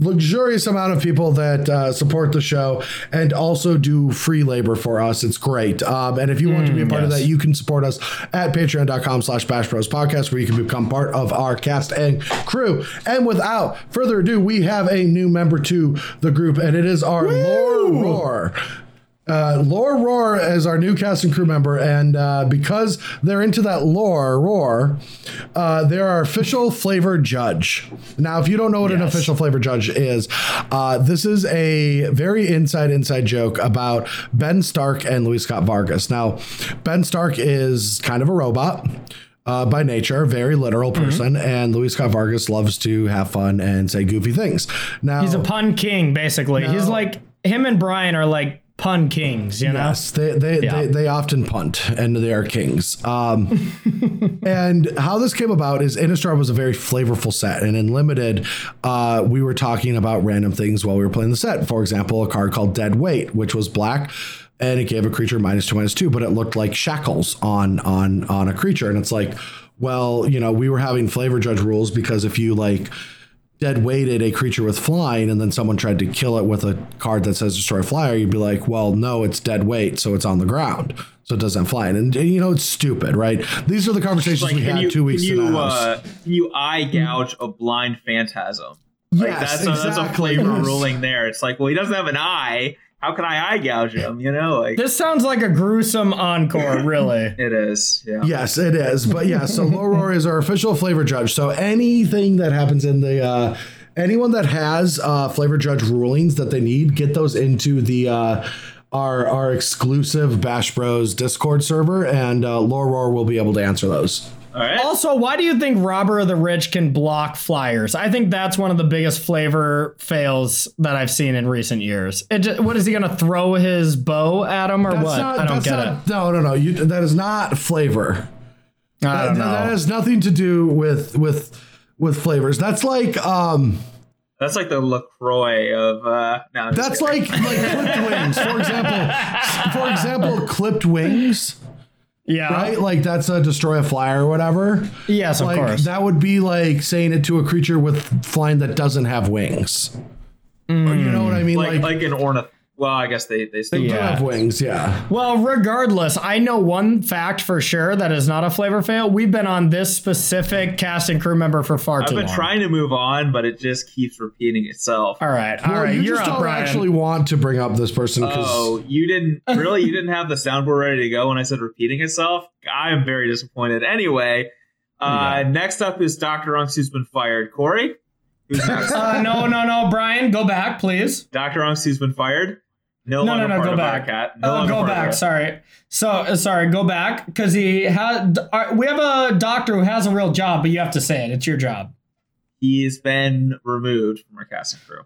luxurious amount of people that uh, support the show and also do free labor for us. It's great. Um, and if you want to be a part of that, you can support us at patreon.com slash bash bros podcast where you can become part of our cast and crew. And without further ado, we have a new member to the group, and it is our Lore Roar. Uh, lore Roar is our new cast and crew member, and uh, because they're into that lore roar, uh, they're our official flavor judge. Now, if you don't know what an official flavor judge is, uh, this is a very inside inside joke about Ben Stark and Luis Scott Vargas. Now, Ben Stark is kind of a robot. Uh, by nature, very literal person, and Luis Scott Vargas loves to have fun and say goofy things. Now He's a pun king, basically. He's like, him and Brian are like pun kings, you know? Yes, they they, Yeah. they they often punt and they are kings. Um, and how this came about is Innistrad was a very flavorful set, and in limited, uh, we were talking about random things while we were playing the set. For example, a card called Dead Weight, which was black. And it gave a creature minus two, minus two, but it looked like shackles on on on a creature. And it's like, well, you know, we were having flavor judge rules because if you like dead weighted a creature with flying and then someone tried to kill it with a card that says destroy flyer, you'd be like, well, no, it's dead weight, so it's on the ground. So it doesn't fly. And, and, you know, it's stupid, right? These are the conversations Like, we had you, two weeks ago. you, uh, you eye gouge a blind phantasm? Like, yes, that's, a, that's a flavor Yes. ruling there. It's like, well, he doesn't have an eye. How can I eye gouge him? You know, like This sounds like a gruesome encore, really. it is. Yeah. Yes, it is. But yeah, so Loror is our official flavor judge. So anything that happens in the uh anyone that has uh flavor judge rulings that they need, get those into the uh our our exclusive Bash Bros Discord server and uh Loror will be able to answer those. All right. Also, why do you think Robber of the Rich can block flyers? I think that's one of the biggest flavor fails that I've seen in recent years. It just, what is he going to throw his bow at him or That's what? not- I don't get not- No, no, no. You, that is not flavor. it. I don't That, that has nothing to do with with with flavors. That's like um That's like the Lacroix of. uh no, that's like like clipped wings. For example, for example, clipped wings. Yeah. right? Like that's a destroy a flyer or whatever. Yes, of course. that would be like saying it to a creature with flying that doesn't have wings. Mm. Or you know what I mean? like Like, like an ornith. Well, I guess they they still they do Yeah. have wings, yeah. Well, regardless, I know one fact for sure that is not a flavor fail. We've been on this specific cast and crew member for far I've too long. I've been trying to move on, but it just keeps repeating itself. All right, all Well, right, you you're just up, don't Brian. actually want to bring up this person because Oh, you didn't really? You didn't have the soundboard ready to go when I said repeating itself. I am very disappointed. Anyway, uh, next up is Doctor Unks, who's been fired. Corey, who's next? uh, no, no, no, Brian, go back, please. Doctor Unks, who's been fired. No, No, no, no, go back. Cat. No longer go back. Sorry. So uh, sorry. Go back because he had. We have a doctor who has a real job, but you have to say it. It's your job. He's been removed from our casting crew.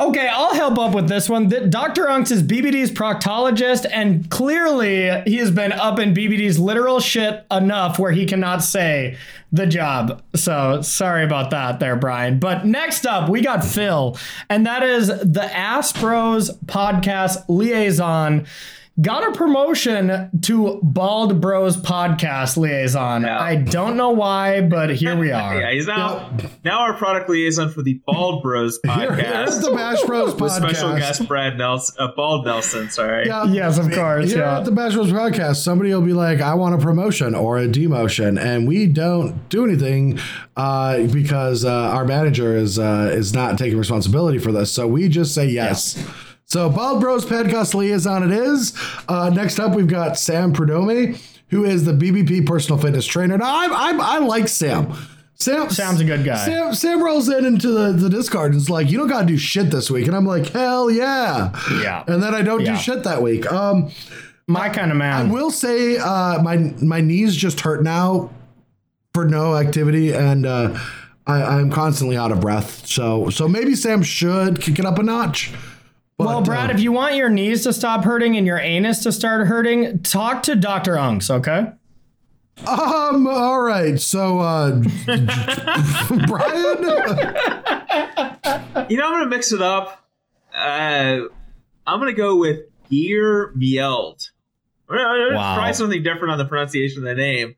Okay, I'll help up with this one. Dr. Unks is BBD's proctologist, and clearly he has been up in BBD's literal shit enough where he cannot say the job. So sorry about that there, Brian. But next up, we got Phil, and that is the Aspros podcast liaison. Got a promotion to Bald Bros podcast liaison. Yeah. I don't know why, but here we are. Yeah, he's now now our product liaison for the Bald Bros podcast. here's the Bash Bros with special guest Brad Nelson, uh, Bald Nelson. Sorry. Yeah. Yes, of course. Here Yeah. at the Bash Bros podcast, somebody will be like, "I want a promotion or a demotion," and we don't do anything uh, because uh, our manager is uh, is not taking responsibility for this. So we just say yes. So Bald Bros podcast liaison it is. Uh, next up, we've got Sam Perdome, who is the BBP personal fitness trainer. Now, I, I, I like Sam. Sam Sam's a good guy. Sam, Sam rolls in into the, the Discord and is like, "You don't got to do shit this week," and I'm like, "Hell yeah!" Yeah. And then I don't Yeah. do shit that week. Um, My kind of man. I will say uh, my my knees just hurt now for no activity, and uh, I, I'm constantly out of breath. So so maybe Sam should kick it up a notch. But, Well, Brad, uh, if you want your knees to stop hurting and your anus to start hurting, talk to Dr. Unks, okay? um, all right. So uh, Brian, You know, I'm gonna mix it up. Uh, I'm gonna go with Gear Mield. I'm gonna, Wow. try something different on the pronunciation of the name.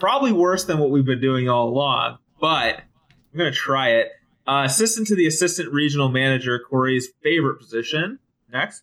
Probably worse than what we've been doing all along, but I'm gonna try it. Uh, assistant to the assistant regional manager, Corey's favorite position. Next.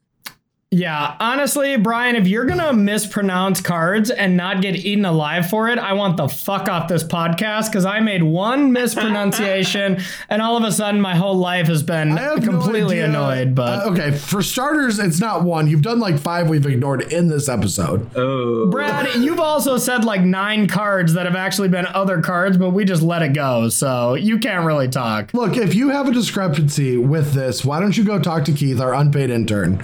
Yeah, honestly, Brian, if you're gonna mispronounce cards and not get eaten alive for it, I want the fuck off this podcast because I made one mispronunciation and all of a sudden my whole life has been I have no completely annoyed. But Uh, okay, for starters, it's not one. You've done like five we've ignored in this episode. Oh, Brad, you've also said like nine cards that have actually been other cards, but we just let it go, so you can't really talk. Look, if you have a discrepancy with this, why don't you go talk to Keith, our unpaid intern?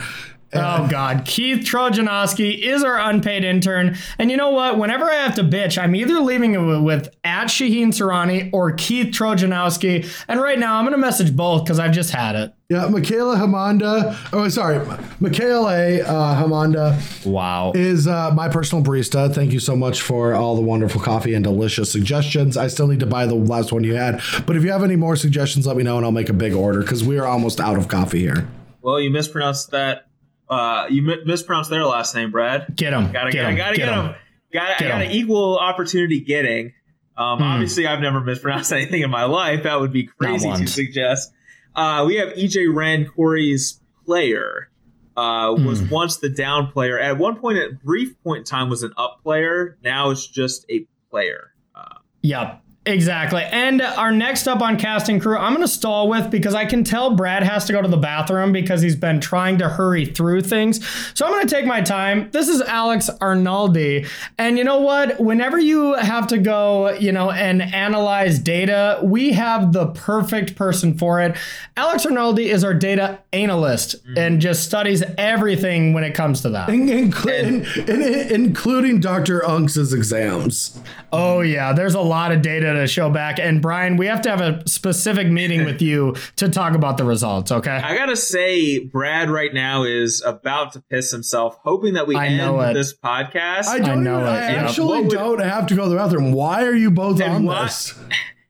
Oh God, Keith Trojanowski is our unpaid intern, and you know what? Whenever I have to bitch, I'm either leaving it with, with at Shaheen Sarani or Keith Trojanowski, and right now I'm gonna message both because I've just had it. Yeah, Michaela Hamanda. Oh, sorry, Michaela uh, Hamanda Wow. is uh, my personal barista. Thank you so much for all the wonderful coffee and delicious suggestions. I still need to buy the last one you had, but if you have any more suggestions, let me know and I'll make a big order because we are almost out of coffee here. well, you mispronounced that. Uh, you mi- mispronounced their last name, Brad. Get him. Gotta get get, him. gotta get, him. him. Got Get I got an equal opportunity getting. Um, Obviously, I've never mispronounced anything in my life. That would be crazy to suggest. Uh, we have EJ Rand, Corey's player. Uh, was once the down player. At one point, at brief point in time, was an up player. Now it's just a player. Uh, Yep. Exactly. And our next up on casting crew, I'm going to stall with because I can tell Brad has to go to the bathroom because he's been trying to hurry through things. So I'm going to take my time. This is Alex Arnaldi. And you know what? Whenever you have to go, you know, and analyze data, we have the perfect person for it. Alex Arnaldi is our data analyst mm-hmm. and just studies everything when it comes to that. In- in- in- including Dr. Unks' exams. Oh yeah, there's a lot of data to show back. And Brian, we have to have a specific meeting with you to talk about the results. Okay. I gotta say, Brad right now is about to piss himself, hoping that we I end know this podcast. I don't know even- it, I actually What would- don't have to go to the bathroom. Why are you both And on why- this?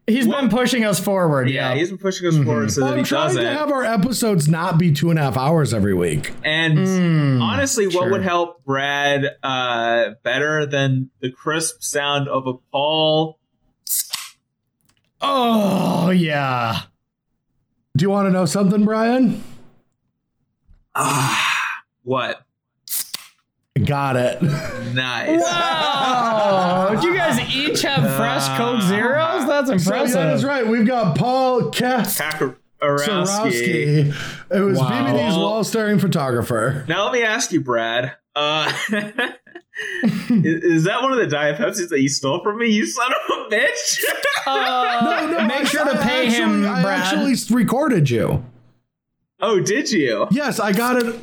He's been pushing us forward. yeah, Yeah. he's been pushing us forward so that I'm he trying doesn't. to have our episodes not be two and a half hours every week. And honestly, what would help Brad uh, better than the crisp sound of a Paul? Oh yeah. Do you want to know something, Brian? What? Got it. Nice. Oh, do you guys each have fresh Coke Zeros? That's So impressive. yeah, that's right. We've got Paul Kakarowski. It was Wow. BBD's wall staring photographer. Now let me ask you, Brad. Uh, is, is that one of the Diet Pepsis that you stole from me? You son of a bitch! Uh, make sure to I pay actually, him, I Brad. actually recorded you. oh, did you? Yes, I got it.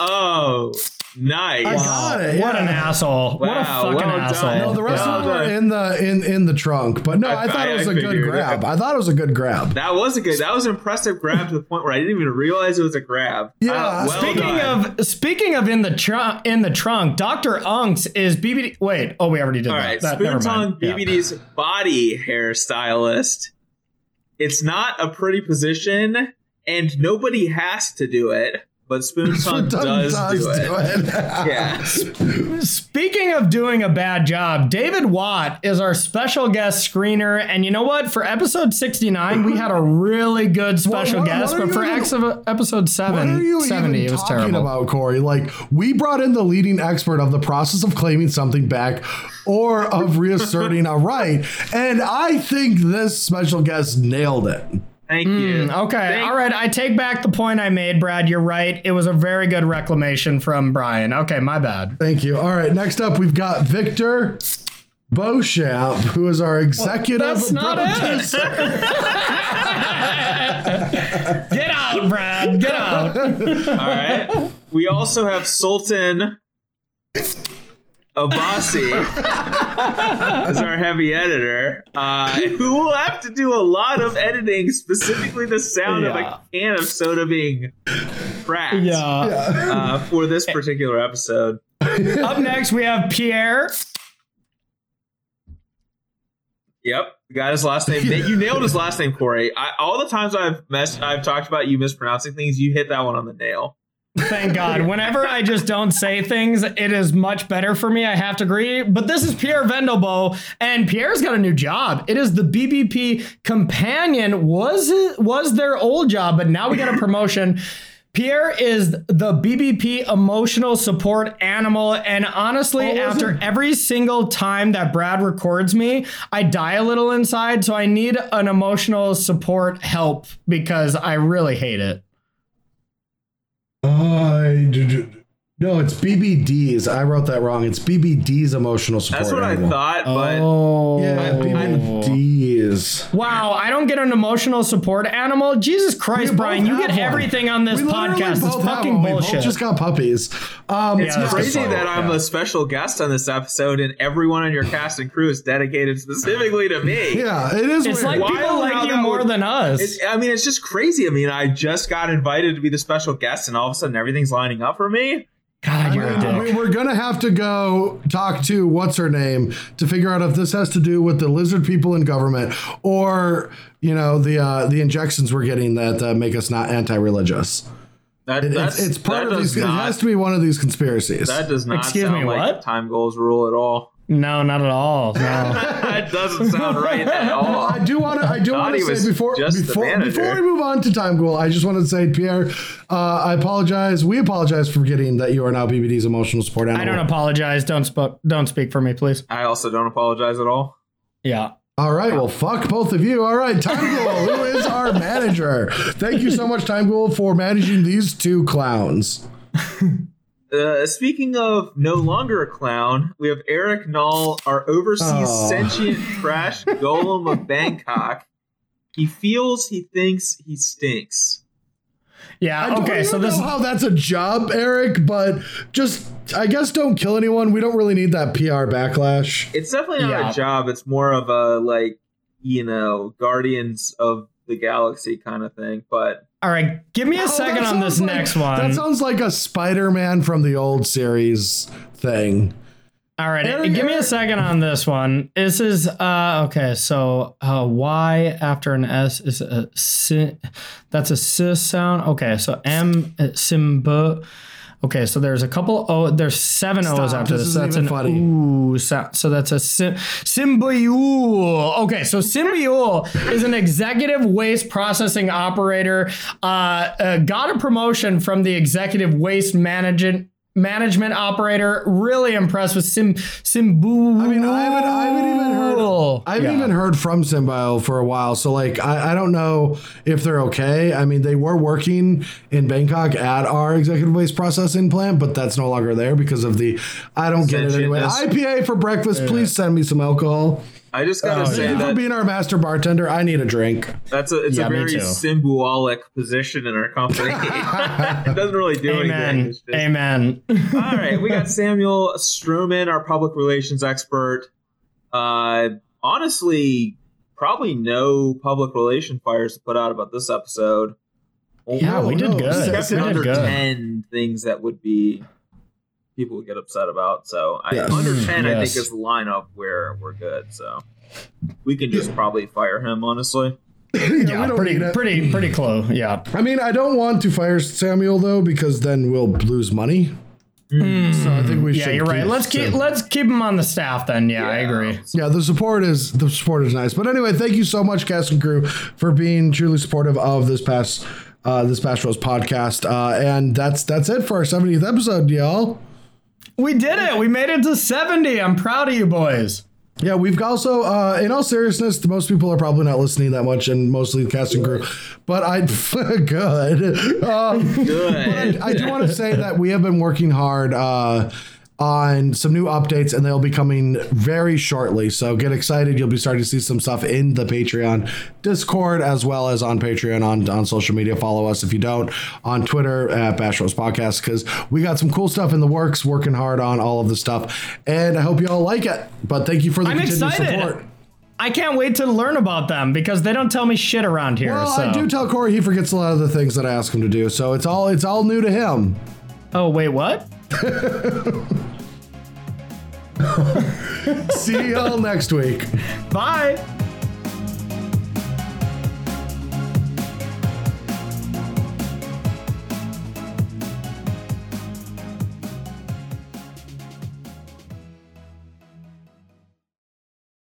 Oh, nice. I got it. What an asshole! what a fucking well asshole! No, the rest Yeah. of them were in the in in the trunk. But no, I- I, thought I- it was I a good figured it. grab. I thought it was a good grab. That was a good. That was an impressive grab to the point where I didn't even realize it was a grab. Yeah. Uh, well Speaking done. of speaking of in the trunk in the trunk, Doctor Unks is BBD. Wait, oh, we already did All that. right, that Spoon never Tongue mind. Yeah. Body hairstylist. It's not a pretty position, and nobody has to do it, but but Spoon Tongue does, do it. yeah. Speaking of doing a bad job, David Watt is our special guest screener. And you know what? For episode 69, we had a really good special what- guest, what but for you ex- even- episode What seven, are you 70, even it was talking terrible. about, Corey? Like, we brought in the leading expert of the process of claiming something back or of reasserting a right, and I think this special guest nailed it. Thank you. Hmm, Okay, Thank- all right. I take back the point I made, Brad. You're right. It was a very good reclamation from Brian. Okay, my bad. Thank you. All right, next up, we've got Victor Beauchamp, who is our executive That's not it. producer. Get out, Brad. Get out. All right. We also have Sultan Abasi as our heavy editor, uh, who will have to do a lot of editing, specifically the sound of a can of soda being cracked Yeah. uh, for this particular episode. Up next, we have Pierre. Yep, got his last name. You nailed his last name, Corey. I, all the times I've messed, I've talked about you mispronouncing things, you hit that one on the nail. Thank God. Whenever I just don't say things, it is much better for me. I have to agree. But this is Pierre Vendelbo, and Pierre's got a new job. It is the BBP companion. Was it, was their old job, but now we got a promotion. Pierre is the BBP emotional support animal. And honestly, Oh, after it? every single time that Brad records me, I die a little inside. So I need an emotional support help because I really hate it. I no, it's BBD's. I wrote that wrong. It's BBD's emotional support. That's what I thought, but Oh. Yeah, BBD's. Wow, I don't get an emotional support animal. Jesus Christ, We Brian, you get one. everything on this We podcast. It's both have fucking. We both bullshit. just got puppies. Um, Yeah, that's crazy good. that I'm Yeah. a special guest on this episode, and everyone on your cast and crew is dedicated specifically to me. yeah, it is. it's weird. like Wild people how like you more would- than us. It's, I mean, it's just crazy. I mean, I just got invited to be the special guest, and all of a sudden everything's lining up for me. God, you're a I dick. mean, we're gonna have to go talk to what's her name to figure out if this has to do with the lizard people in government or you know the uh, the injections we're getting that uh, make us not anti-religious. That, It- it's, it's part that of these. not, it has to be one of these conspiracies. That does not Excuse sound me, like what? time goals rule at all. No, not at all. No. that doesn't sound right at all. I do want to. I do want to say before before before we move on to Time Ghoul, I just want to say, Pierre, uh, I apologize. We apologize for forgetting that you are now BBD's emotional support animal. I don't apologize. Don't sp- don't speak for me, please. I also don't apologize at all. Yeah. All right, well, fuck both of you. All right, Time Ghoul, who is our manager? Thank you so much, Time Ghoul, for managing these two clowns. Uh, speaking of no longer a clown, we have Eric Null, our overseas Aw. sentient trash golem of Bangkok. He feels he thinks he stinks. Yeah. I don't okay. So this know how that's a job, Eric, but just I guess don't kill anyone. We don't really need that PR backlash. It's definitely not Yeah. a job. It's more of a like you know Guardians of the Galaxy kind of thing. But all right. Give me a Oh, second on this like- next one. That sounds like a Spider-Man from the old series thing. All right, Eric, give me a second on this one. This is uh okay. So uh, Y after an S is a si, that's a sis sound. Okay, so M uh, simba. Okay, so there's a couple O. There's seven O's after this this. that's an funny. ooh sound. So that's a sim, Symbiul. Okay, so Symbiul is an executive waste processing operator. Uh, uh, got a promotion from the executive waste management management operator. Really impressed with Sim Simbu. I mean, I haven't, I haven't even heard. I haven't Yeah. even heard from Symbio for a while, so like, I, I don't know if they're okay. I mean, they were working in Bangkok at our executive waste processing plant, but that's no longer there because of the. I don't get it anyway. IPA for breakfast. Please send me some alcohol. I just gotta Oh, say Thank you for that being our master bartender. I need a drink. that's a it's Yeah, a very too. symbolic position in our company. it doesn't really do anything. Amen. It's just- Amen. All right, we got Samuel Stroman, our public relations expert. Uh, honestly, probably no public relation fires to put out about this episode. Oh, Yeah, we did no, good. Sam- We did under good. ten things that would be people would get upset about. So I, Yes. under ten, I think is the lineup where we're good. So we can just probably fire him. Honestly, yeah, don't pretty pretty pretty close. Yeah. I mean, I don't want to fire Samuel though because then we'll lose money. So I think we Yeah, should. you're right. Let's keep Sam. let's keep him on the staff then. Yeah, I agree. Yeah, the support is the support is nice. But anyway, thank you so much, cast and crew, for being truly supportive of this past uh, this past Rose podcast. Uh, and that's that's it for our 70th episode, y'all. We did it. We made it to 70. I'm proud of you boys. Yeah, we've also, uh, in all seriousness, most people are probably not listening that much, and mostly the cast and crew. But I, good. Um, Good. I do want to say that we have been working hard uh, on some new updates, and they'll be coming very shortly. So get excited! You'll be starting to see some stuff in the Patreon Discord as well as on Patreon on on social media. Follow us if you don't on Twitter at Bash Rose Podcast because we got some cool stuff in the works. Working hard on all of the stuff, and I hope you all like it. But thank you for the I'm continued excited. support. I can't wait to learn about them because they don't tell me shit around here. Well, so. I do tell Corey he forgets a lot of the things that I ask him to do, so it's all it's all new to him. oh wait, what? See y'all next week. Bye.